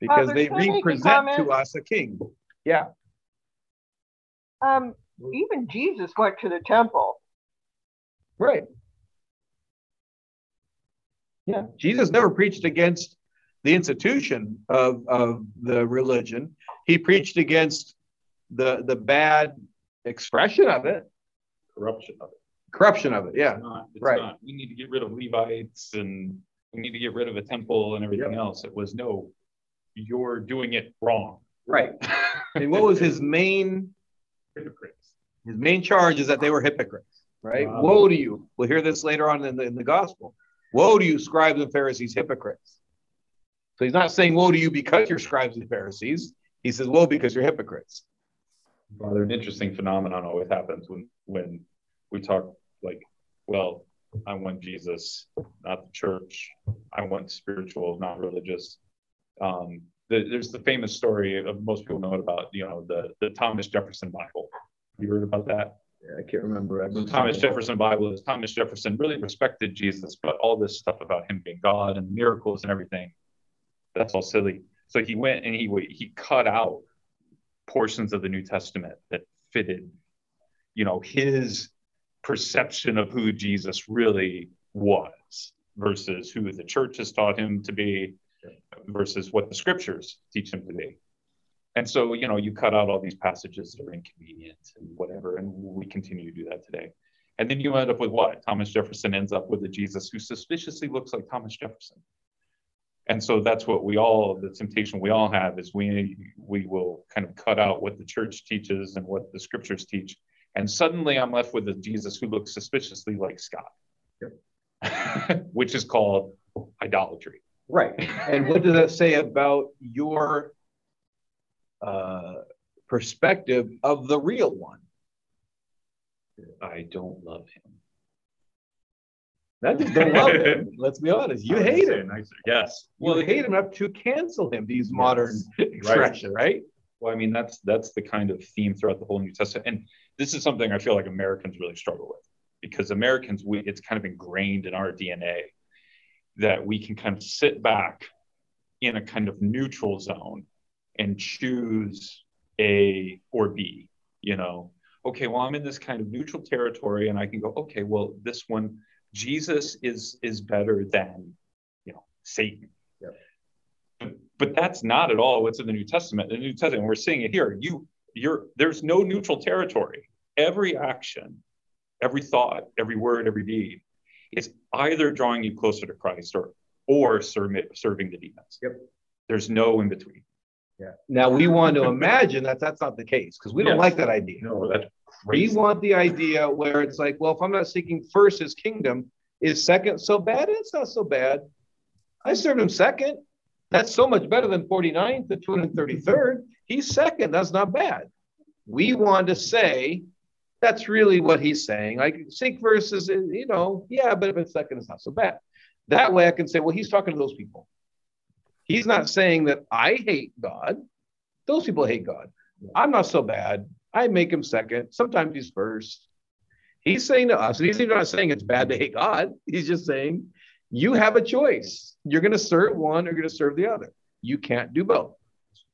Speaker 1: because they represent to us a king. Yeah.
Speaker 8: Um, even Jesus went to the temple.
Speaker 1: Right. Yeah. Jesus never preached against the institution of, of the religion. He preached against the the bad expression of it,
Speaker 2: corruption of it.
Speaker 1: Corruption of it, yeah.
Speaker 2: It's not, it's
Speaker 1: right.
Speaker 2: Not. We need to get rid of Levites and we need to get rid of a temple and everything yep. else. It was no, you're doing it wrong.
Speaker 1: Right. [laughs] and what was his main
Speaker 2: hypocrites?
Speaker 1: His main charge is that they were hypocrites. Right. Wow. Woe to you. We'll hear this later on in the, in the gospel. Woe to you, scribes and Pharisees, hypocrites. So he's not saying woe to you because you're scribes and Pharisees. He says woe because you're hypocrites.
Speaker 2: Father, an interesting phenomenon always happens when when we talk like, well, I want Jesus, not the church. I want spiritual, not religious. Um, the, there's the famous story of most people know about, you know, the the Thomas Jefferson Bible. You heard about that?
Speaker 1: I can't remember.
Speaker 2: The Thomas Jefferson Bible is Thomas Jefferson really respected Jesus, but all this stuff about him being God and miracles and everything, that's all silly. So he went and he he cut out portions of the New Testament that fitted, you know, his perception of who Jesus really was versus who the church has taught him to be versus what the scriptures teach him to be. And so, you know, you cut out all these passages that are inconvenient and whatever, and we continue to do that today. And then you end up with what? Thomas Jefferson ends up with a Jesus who suspiciously looks like Thomas Jefferson and so that's what we all the temptation we all have is we we will kind of cut out what the church teaches and what the scriptures teach and suddenly i'm left with a jesus who looks suspiciously like scott yep. [laughs] which is called idolatry
Speaker 1: right and what does that say about your uh, perspective of the real one.
Speaker 2: I don't love him.
Speaker 1: Not just don't love [laughs] him. Let's be honest. You hate him.
Speaker 2: Yes.
Speaker 1: Well, you hate him enough to cancel him. These modern expression, right?
Speaker 2: Well, I mean, that's that's the kind of theme throughout the whole New Testament, and this is something I feel like Americans really struggle with because Americans, we it's kind of ingrained in our DNA that we can kind of sit back in a kind of neutral zone and choose A or B. You know, okay, well, I'm in this kind of neutral territory, and I can go, okay, well, this one, Jesus is is better than, you know, Satan.
Speaker 1: Yep.
Speaker 2: But, but that's not at all what's in the New Testament. In the New Testament, we're seeing it here. You, you're there's no neutral territory. Every action, every thought, every word, every deed is either drawing you closer to Christ or or serving serving the demons.
Speaker 1: Yep.
Speaker 2: There's no in between.
Speaker 1: Yeah. Now we want to imagine that that's not the case because we don't like that idea.
Speaker 2: No, that's
Speaker 1: We want the idea where it's like, well, if I'm not seeking first his kingdom, is second so bad? It's not so bad. I served him second. That's so much better than 49th to 233rd. He's second. That's not bad. We want to say that's really what he's saying. Like seek is, you know, yeah, but if it's second, it's not so bad. That way I can say, well, he's talking to those people. He's not saying that I hate God. Those people hate God. I'm not so bad. I make him second. Sometimes he's first. He's saying to us, and he's not saying it's bad to hate God. He's just saying you have a choice. You're going to serve one or you're going to serve the other. You can't do both.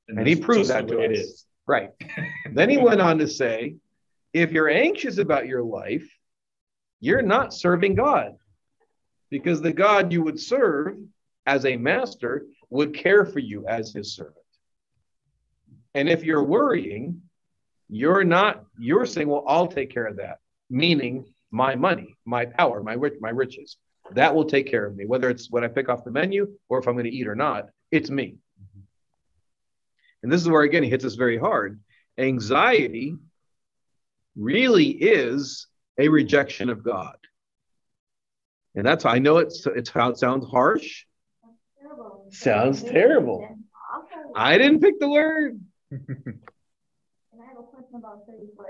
Speaker 1: And he
Speaker 2: that's
Speaker 1: proved that to
Speaker 2: it
Speaker 1: us.
Speaker 2: is.
Speaker 1: Right. then he went on to say, if you're anxious about your life, you're not serving God because the God you would serve as a master would care for you as his servant. And if you're worrying, you're not, you're saying, well, I'll take care of that, meaning my money, my power, my, rich, my riches. That will take care of me, whether it's when I pick off the menu or if I'm going to eat or not, it's me. And this is where, again, he hits us very hard. Anxiety really is a rejection of God. And that's, I know it's, it sounds harsh. Sounds terrible. I didn't pick the word. [laughs]
Speaker 5: And I have a question about thirty-four.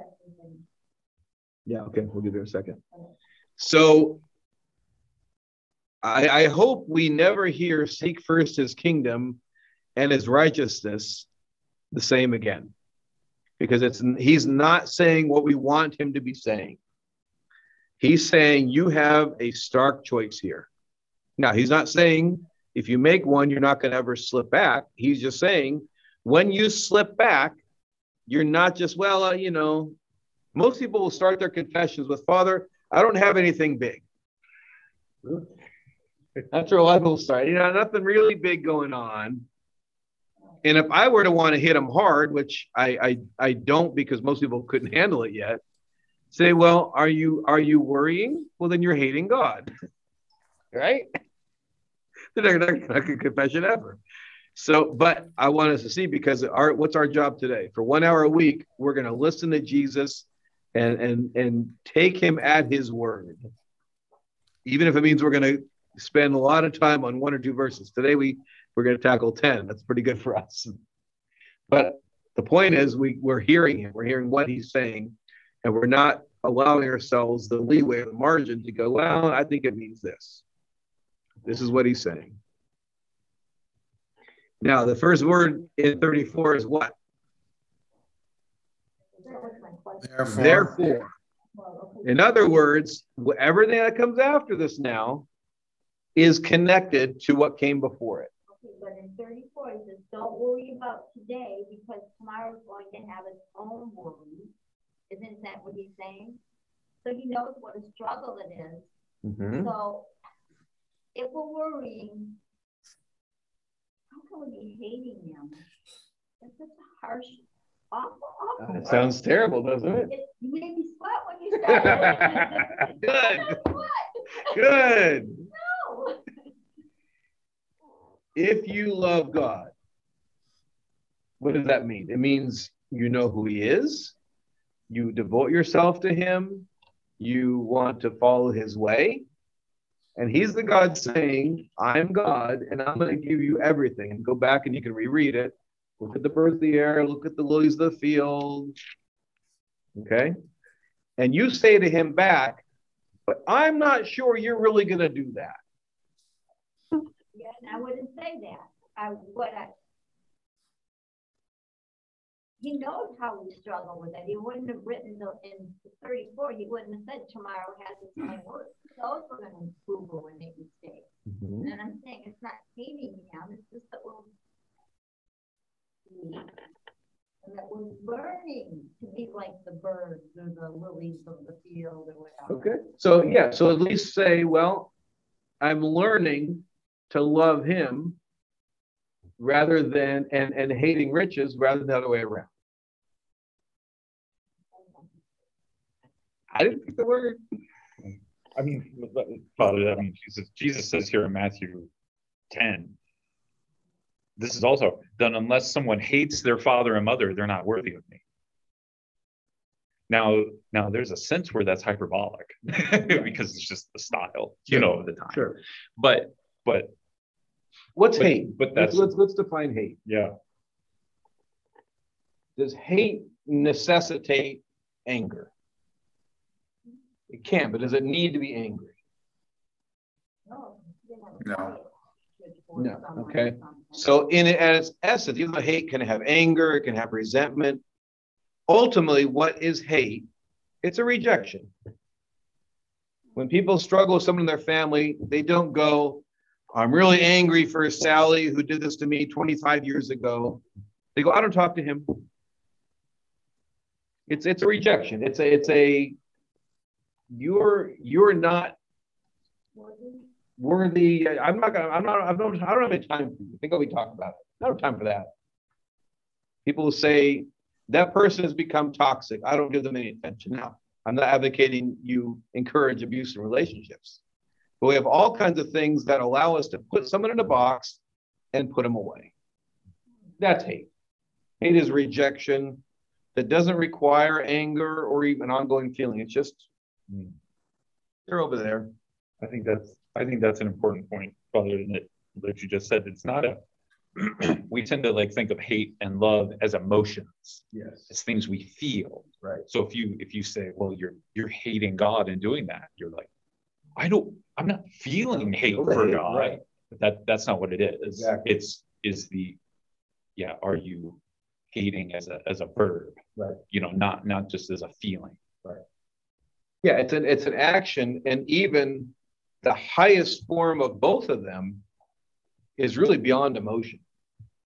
Speaker 1: Yeah, okay, we'll give you a second. So I, I hope we never hear seek first his kingdom and his righteousness the same again. Because it's he's not saying what we want him to be saying. He's saying you have a stark choice here. Now, he's not saying if you make one, you're not going to ever slip back. He's just saying when you slip back, you're not just, well, uh, you know, most people will start their confessions with, Father, I don't have anything big. That's a lot of people start. You know, nothing really big going on. And if I were to want to hit them hard, which I, I I don't because most people couldn't handle it yet, say, well, are you are you worrying? Well, then you're hating God, [laughs] right? They're not going to confession ever. So, but I want us to see because our what's our job today? For one hour a week, we're going to listen to Jesus and and and take him at his word. Even if it means we're going to spend a lot of time on one or two verses. Today we we're going to tackle 10. That's pretty good for us. But the point is we we're hearing him. We're hearing what he's saying and we're not allowing ourselves the leeway the margin to go, well, I think it means this. This is what he's saying. Now, the first word in 34 is what?
Speaker 3: Therefore,
Speaker 1: Therefore. In other words, wh- everything that comes after this now is connected to what came before it.
Speaker 5: Okay, but in thirty-four, it says, don't worry about today because tomorrow's going to have its own worries. Isn't that what he's saying? So he knows what a struggle it is.
Speaker 1: Mhm.
Speaker 5: So if we're worrying, how can we be hating him? That's such a harsh, awful, awful.
Speaker 1: It
Speaker 5: word.
Speaker 1: sounds terrible, doesn't it?
Speaker 5: It you made me sweat when you said it. [laughs]
Speaker 1: Good. Good.
Speaker 5: No.
Speaker 1: If you love God, what does that mean? It means you know who He is, you devote yourself to Him, you want to follow His way. And He's the God saying, I'm God, and I'm going to give you everything. And go back and you can reread it. Look at the birds of the air, look at the lilies of the field. Okay. And you say to him back, but I'm not sure you're really going to do that.
Speaker 5: Yeah, and I wouldn't say that. I, what I, he knows how we struggle with it. He wouldn't have written the, in 34, he wouldn't have said tomorrow has its own work. Those we're going to Google and make mistakes.
Speaker 1: Mhm.
Speaker 5: And I'm saying it's not hating him, it's just that we're and that we're learning to be like the birds or the lilies of the field or whatever.
Speaker 1: Okay. So, yeah. So at least say, well, I'm learning to love him rather than, and, and hating riches rather than the other way around. I didn't pick the word.
Speaker 2: I mean, Father, I mean, Jesus, Jesus says here in Matthew 10, this is also done unless someone hates their father and mother, they're not worthy of me. Now, now there's a sense where that's hyperbolic [laughs] because it's just the style, you know, of the time.
Speaker 1: Sure.
Speaker 2: But, but
Speaker 1: What's
Speaker 2: But-
Speaker 1: hate?
Speaker 2: but
Speaker 1: let's,
Speaker 2: that's-
Speaker 1: let's let's define hate.
Speaker 2: yeah,
Speaker 1: Does hate necessitate anger? It can, but does it need to be angry?
Speaker 5: No.
Speaker 3: No.
Speaker 1: No, okay. So in it, at its essence, even though hate can have anger, it can have resentment. Ultimately, what is hate? It's a rejection. When people struggle with someone in their family, they don't go, I'm really angry for Sally who did this to me 25 years ago. They go, I don't talk to him. It's it's a rejection. It's a it's a you're you're not worthy. I'm not gonna, I'm not, I don't, I don't have any time for you. I think we talk about it. I don't have time for that. People will say that person has become toxic. I don't give them any attention. Now, I'm not advocating you encourage abuse in relationships, but we have all kinds of things that allow us to put someone in a box and put them away. That's hate. Hate is rejection that doesn't require anger or even ongoing feeling. It's just they're over there.
Speaker 2: I think that's, I think that's an important point, Father, that, that you just said. It's not a, [clears throat] we tend to like think of hate and love as emotions.
Speaker 1: Yes.
Speaker 2: It's things we feel.
Speaker 1: Right.
Speaker 2: So if you if you say, well, you're you're hating God and doing that, you're like, I don't, I'm not feeling hate
Speaker 1: Feel
Speaker 2: for
Speaker 1: hate,
Speaker 2: God.
Speaker 1: right.
Speaker 2: But that that's not what it is.
Speaker 1: Exactly.
Speaker 2: It's is the, yeah, are you hating as a as a verb?
Speaker 1: Right.
Speaker 2: You know, not not just as a feeling. Right.
Speaker 1: Yeah, it's an it's an action, and even the highest form of both of them is really beyond emotion.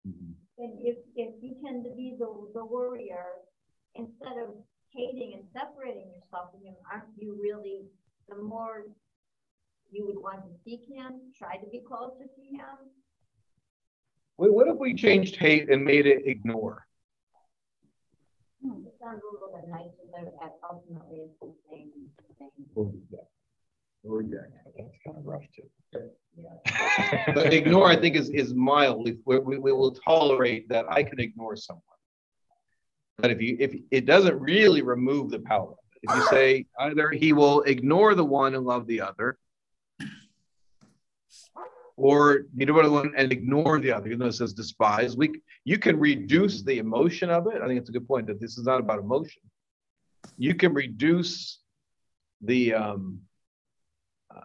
Speaker 2: Mm-hmm.
Speaker 5: And if, if you tend to be the, the worrier, instead of hating and separating yourself from him, aren't you really, the more you would want to seek him, try to be closer to him?
Speaker 1: What, what if we changed hate and made it ignore?
Speaker 5: Hmm, it sounds a little bit nicer, but that ultimately it's the same thing.
Speaker 2: That's kind of rough too.
Speaker 1: But ignore, I think, is is mild. We, we, we will tolerate that I can ignore someone. But if you if it doesn't really remove the power, if you say either he will ignore the one and love the other, or you know one and ignore the other, even though it says despise, we you can reduce the emotion of it. I think it's a good point that this is not about emotion. You can reduce the um, uh,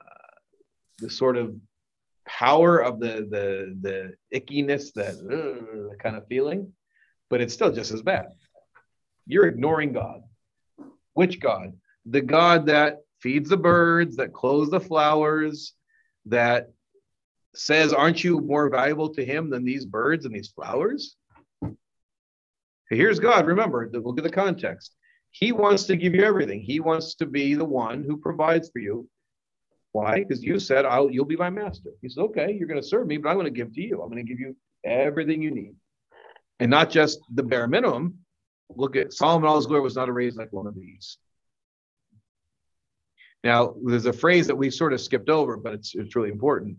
Speaker 1: the sort of power of the the the ickiness, that uh, kind of feeling, but it's still just as bad. You're ignoring God. Which God? The God that feeds the birds, that clothes the flowers, that says, Aren't you more valuable to him than these birds and these flowers? Here's God. Remember, look at the context. He wants to give you everything. He wants to be the one who provides for you. Why? Because you said, I'll, You'll be my master. He said, Okay, you're going to serve me, but I'm going to give to you. I'm going to give you everything you need. And not just the bare minimum. Look at Solomon, all his glory was not raised like one of these. Now, there's a phrase that we sort of skipped over, but it's, it's really important.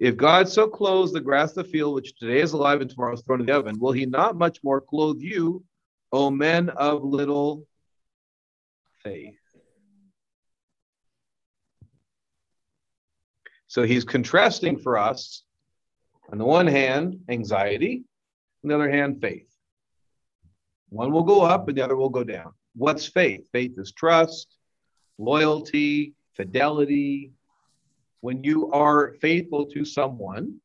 Speaker 1: If God so clothes the grass of the field, which today is alive and tomorrow is thrown in the oven, will he not much more clothe you, O men of little faith? So he's contrasting for us, on the one hand, anxiety, on the other hand, faith. One will go up and the other will go down. What's faith? Faith is trust, loyalty, fidelity. When you are faithful to someone,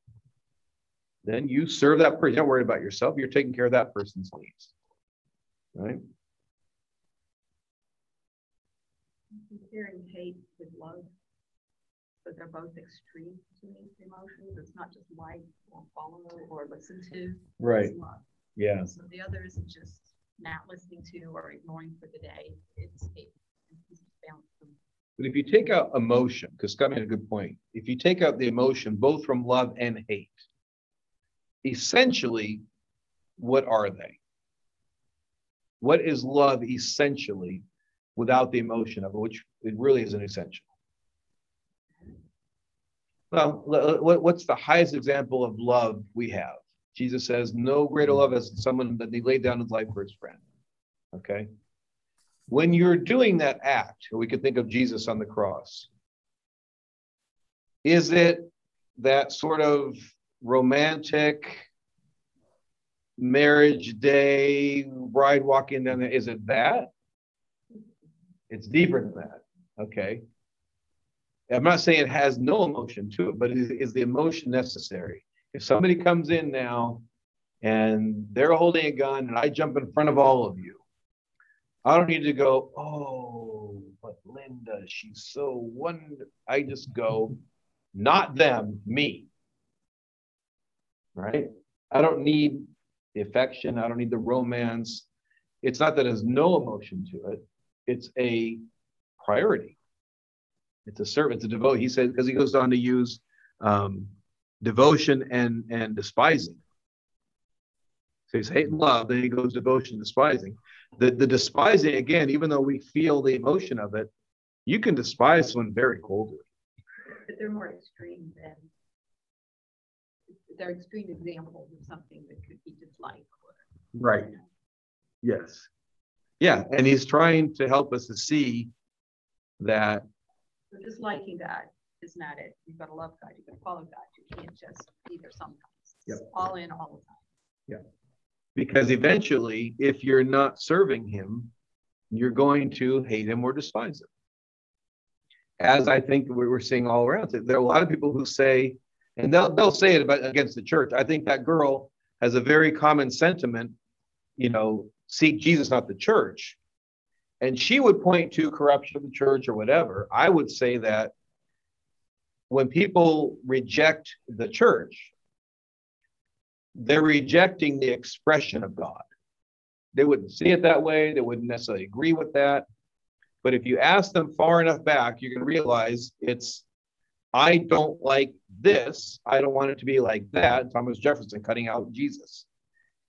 Speaker 1: then you serve that person. You're not worried about yourself. You're taking care of that person's needs. Right?
Speaker 6: Comparing hate with love. But they're both extreme to me, emotions. It's not just like or follow or listen to.
Speaker 1: Right. Yeah.
Speaker 6: So the other isn't just not listening to or ignoring for the day. It's hate.
Speaker 1: But if you take out emotion, because Scott made a good point, if you take out the emotion both from love and hate, essentially, what are they? What is love essentially without the emotion of it, which it really isn't essential? Well, what's the highest example of love we have? Jesus says, No greater love as someone that he laid down his life for his friend. Okay. When you're doing that act, we could think of Jesus on the cross, is it that sort of romantic marriage day, bride walking down there. Is it that? It's deeper than that. Okay. I'm not saying it has no emotion to it, but is, is the emotion necessary? If somebody comes in now and they're holding a gun and I jump in front of all of you, I don't need to go, oh, but Linda, she's so wonderful. I just go, not them, me right? I don't need the affection. I don't need the romance. It's not that there's no emotion to it. It's a priority. It's a servant, it's a devote. He said because he goes on to use um, devotion and and despising. So he's hate and love. Then he goes devotion, despising. The the despising again, even though we feel the emotion of it, you can despise someone very coldly.
Speaker 6: But they're more extreme than they're extreme examples of something that could be disliked.
Speaker 1: Right. Yes. Yeah, and he's trying to help us to see that.
Speaker 6: So disliking God is not it. You've got to love God. You've got to follow God. You can't just either sometimes. Yep. All in all the time.
Speaker 1: Yeah. Because eventually, if you're not serving Him, you're going to hate Him or despise Him. As I think we're seeing all around, there are a lot of people who say, and they'll they'll say it about against the church. I think that girl has a very common sentiment, you know, seek Jesus, not the church. And she would point to corruption of the church or whatever. I would say that when people reject the church, they're rejecting the expression of God. They wouldn't see it that way. They wouldn't necessarily agree with that. But if you ask them far enough back, you can realize it's I don't like this. I don't want it to be like that. Thomas Jefferson cutting out Jesus.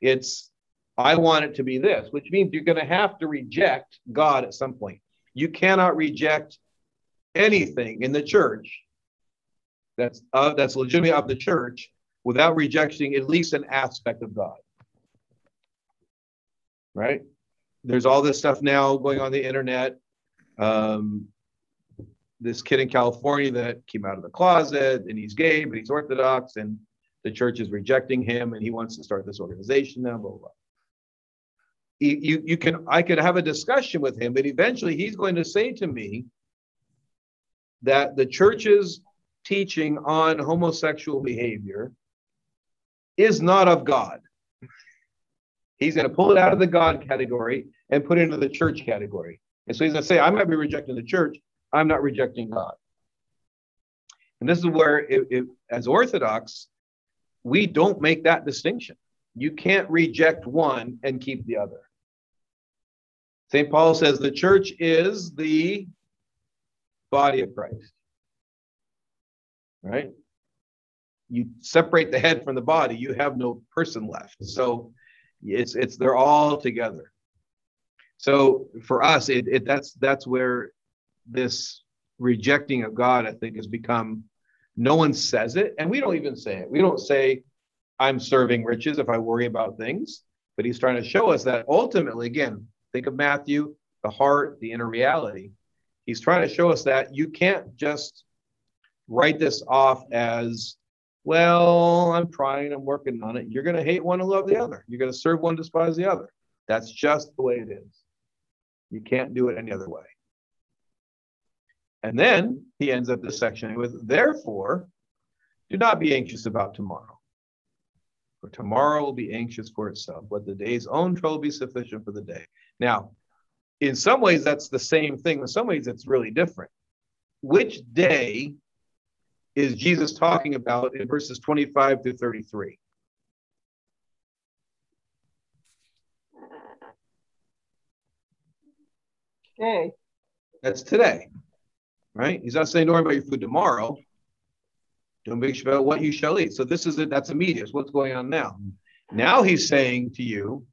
Speaker 1: It's, I want it to be this, which means you're going to have to reject God at some point. You cannot reject anything in the church that's uh, that's legitimately of the church without rejecting at least an aspect of God. Right? There's all this stuff now going on the internet. Um, this kid in California that came out of the closet and he's gay, but he's Orthodox, and the church is rejecting him, and he wants to start this organization now, blah, blah, blah. You, you can I could have a discussion with him, but eventually he's going to say to me that the church's teaching on homosexual behavior is not of God. He's going to pull it out of the God category and put it into the church category. And so he's going to say, I might be rejecting the church, I'm not rejecting God. And this is where, it, it, as Orthodox, we don't make that distinction. You can't reject one and keep the other. St. Paul says the church is the body of Christ. Right? You separate the head from the body, you have no person left. So it's it's they're all together. So for us, it, it that's that's where this rejecting of God, I think, has become no one says it, and we don't even say it. We don't say, I'm serving riches if I worry about things. But he's trying to show us that ultimately, again, think of Matthew, the heart, the inner reality. He's trying to show us that you can't just write this off as well, I'm trying, I'm working on it. You're going to hate one and love the other. You're going to serve one, despise the other. That's just the way it is. You can't do it any other way. And then he ends up this section with, therefore, do not be anxious about tomorrow. For tomorrow will be anxious for itself. Let the day's own trouble be sufficient for the day. Now, in some ways, that's the same thing. In some ways, it's really different. Which day is Jesus talking about in verses 25 to 33?
Speaker 8: Okay.
Speaker 1: That's today, right? He's not saying don't worry about your food tomorrow. Don't be about what you shall eat. So this is it. That's immediate. What's going on now? Now he's saying to you,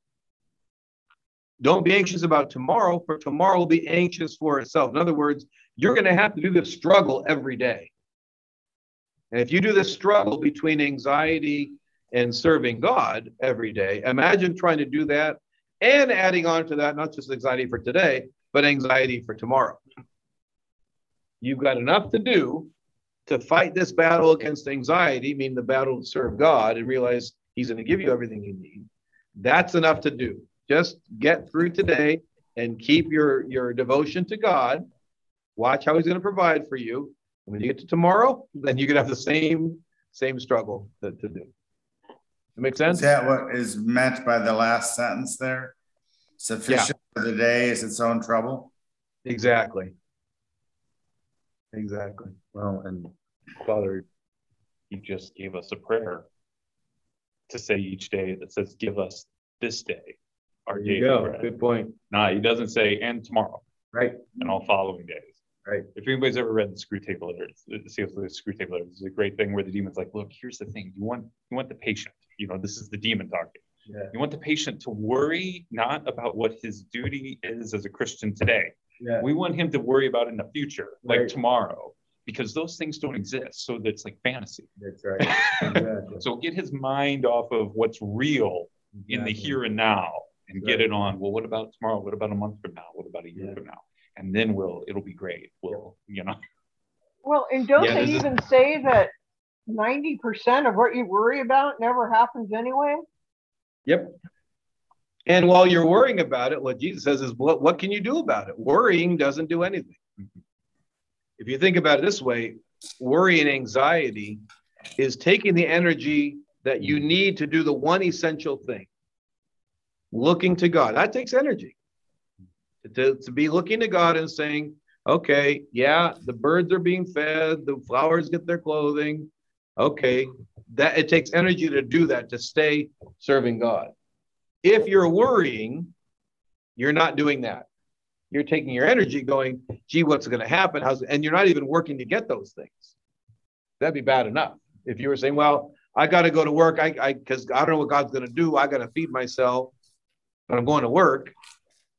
Speaker 1: don't be anxious about tomorrow, for tomorrow will be anxious for itself. In other words, you're going to have to do this struggle every day. And if you do this struggle between anxiety and serving God every day, imagine trying to do that and adding on to that, not just anxiety for today, but anxiety for tomorrow. You've got enough to do to fight this battle against anxiety, meaning the battle to serve God and realize He's going to give you everything you need. That's enough to do. Just get through today and keep your, your devotion to God. Watch how He's going to provide for you. When you get to tomorrow, then you're going to have the same same struggle to, to do. That make sense?
Speaker 3: Is that what is meant by the last sentence there? Sufficient yeah. for the day is its own trouble?
Speaker 1: Exactly. Exactly.
Speaker 2: Well, and Father, you just gave us a prayer to say each day that says, Give us this day our
Speaker 1: daily bread. Good point.
Speaker 2: Nah, he doesn't say, and tomorrow.
Speaker 1: Right.
Speaker 2: And all following days.
Speaker 1: Right.
Speaker 2: If anybody's ever read the Screwtape letters, the C.S. Lewis Screwtape letters is a great thing where the demon's like, look, here's the thing. You want you want the patient. You know, this is the demon talking.
Speaker 1: Yeah.
Speaker 2: You want the patient to worry not about what his duty is as a Christian today.
Speaker 1: Yeah.
Speaker 2: We want him to worry about in the future, like
Speaker 1: Right.
Speaker 2: tomorrow, because those things don't exist. So that's like fantasy.
Speaker 1: That's right. Exactly.
Speaker 2: So get his mind off of what's real in the here and now and get it on. Well, what about tomorrow? What about a month from now? What about a year
Speaker 1: Yeah.
Speaker 2: from now? And then we'll it'll be great. We'll you know
Speaker 8: Well, and don't
Speaker 1: Yeah,
Speaker 8: they even say that 90% of what you worry about never happens anyway?
Speaker 1: Yep. And while you're worrying about it, what Jesus says is, what, what can you do about it? Worrying doesn't do anything. Mm-hmm. If you think about it this way, worry and anxiety is taking the energy that you need to do the one essential thing looking to God. That takes energy. To, to be looking to God and saying, okay, yeah, the birds are being fed, the flowers get their clothing. Okay, that it takes energy to do that, to stay serving God. If you're worrying, you're not doing that. You're taking your energy going, gee, what's going to happen? How's and you're not even working to get those things. That'd be bad enough. If you were saying, well, I got to go to work, I I because I don't know what God's going to do. I got to feed myself, but I'm going to work.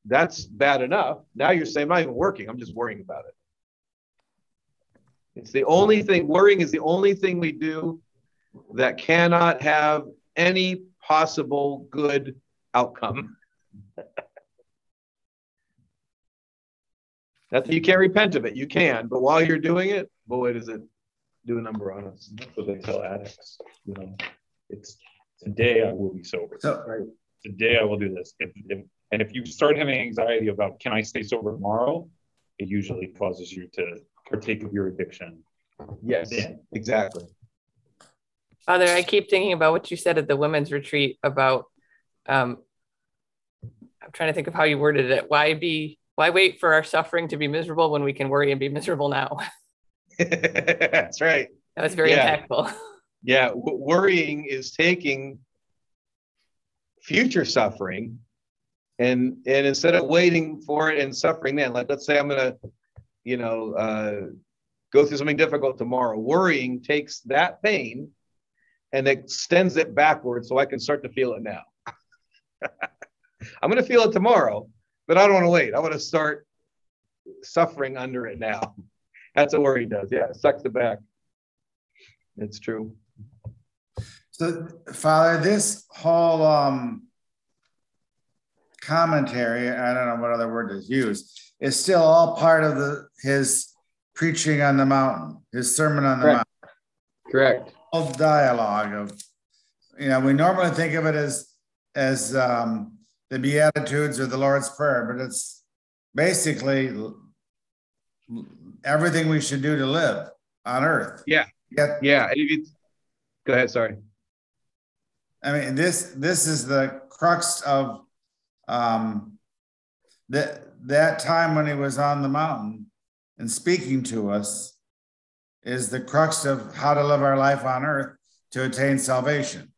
Speaker 1: That's bad enough. Now you're saying I'm not even working. I'm just worrying about it. It's the only thing. Worrying is the only thing we do that cannot have any possible good outcome. [laughs] Not that you can't repent of it, you can, but while you're doing it, boy, does it do a number on us.
Speaker 2: that's what they tell addicts. You know, it's today I will be sober.
Speaker 3: So,
Speaker 2: Today I will do this. If, if, and if you start having anxiety about can I stay sober tomorrow, it usually causes you to partake of your addiction.
Speaker 1: Yes,
Speaker 2: Yeah.
Speaker 1: exactly.
Speaker 7: Father, I keep thinking about what you said at the women's retreat about um I'm trying to think of how you worded it. Why be why wait for our suffering to be miserable when we can worry and be miserable now? [laughs]
Speaker 1: That's right.
Speaker 7: That was very
Speaker 1: Yeah.
Speaker 7: impactful.
Speaker 1: Yeah, w- worrying is taking future suffering and and instead of waiting for it and suffering then, like let's say I'm gonna, you know, uh, go through something difficult tomorrow. Worrying takes that pain and extends it backwards so I can start to feel it now. [laughs] I'm gonna feel it tomorrow, but I don't want to wait. I want to start suffering under it now. [laughs] That's what worry does. Yeah, it sucks it back. It's true.
Speaker 3: so Father, this whole um commentary, I don't know what other word to use, is still all part of the his preaching on the mountain, his sermon on the
Speaker 1: Correct.
Speaker 3: mountain.
Speaker 1: Correct.
Speaker 3: dialogue of, you know, we normally think of it as, as um, the Beatitudes or the Lord's Prayer, but it's basically everything we should do to live on earth.
Speaker 1: Yeah.
Speaker 3: Yet,
Speaker 1: Yeah. if you- Go ahead. Sorry.
Speaker 3: I mean, this, this is the crux of um, that, that time when he was on the mountain and speaking to us is the crux of how to live our life on earth to attain salvation.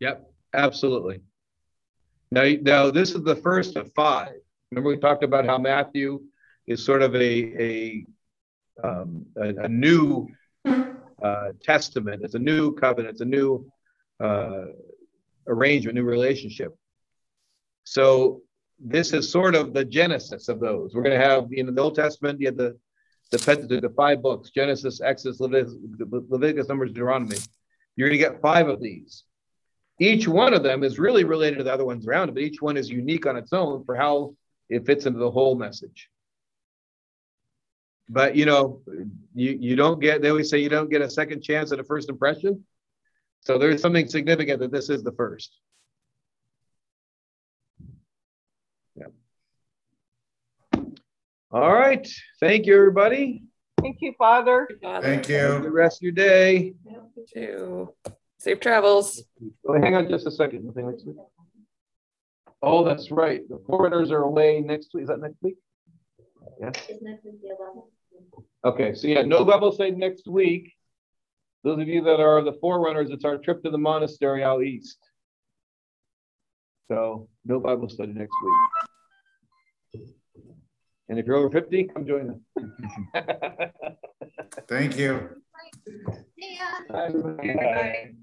Speaker 1: Yep. Absolutely. Now, now this is the first of five. Remember, we talked about how Matthew is sort of a a um, a, a new uh, testament. It's a new covenant. It's a new uh, arrangement, new relationship. So this is sort of the genesis of those. We're going to have in the Old Testament, you have the the Pentateuch, the five books: Genesis, Exodus, Leviticus, Leviticus, Numbers, Deuteronomy. You're going to get five of these. Each one of them is really related to the other ones around it, but each one is unique on its own for how it fits into the whole message. But you know, you you don't get. They always say you don't get a second chance at a first impression. So there's something significant that this is the first. All right. Thank you, everybody.
Speaker 8: Thank you, Father.
Speaker 3: Thank you.
Speaker 1: Have a good
Speaker 3: you.
Speaker 1: rest of your day.
Speaker 7: To safe travels.
Speaker 1: Oh, hang on just a second. Nothing next week. Oh, that's right. The forerunners are away next week. Is that next week? Yes.
Speaker 5: Isn't that the eleventh?
Speaker 1: Okay, so yeah, no Bible study next week. Those of you that are the forerunners, it's our trip to the monastery out east. So no Bible study next week. And if you're over 50, come join us.
Speaker 3: Thank you.
Speaker 5: See ya.
Speaker 1: Bye, everybody.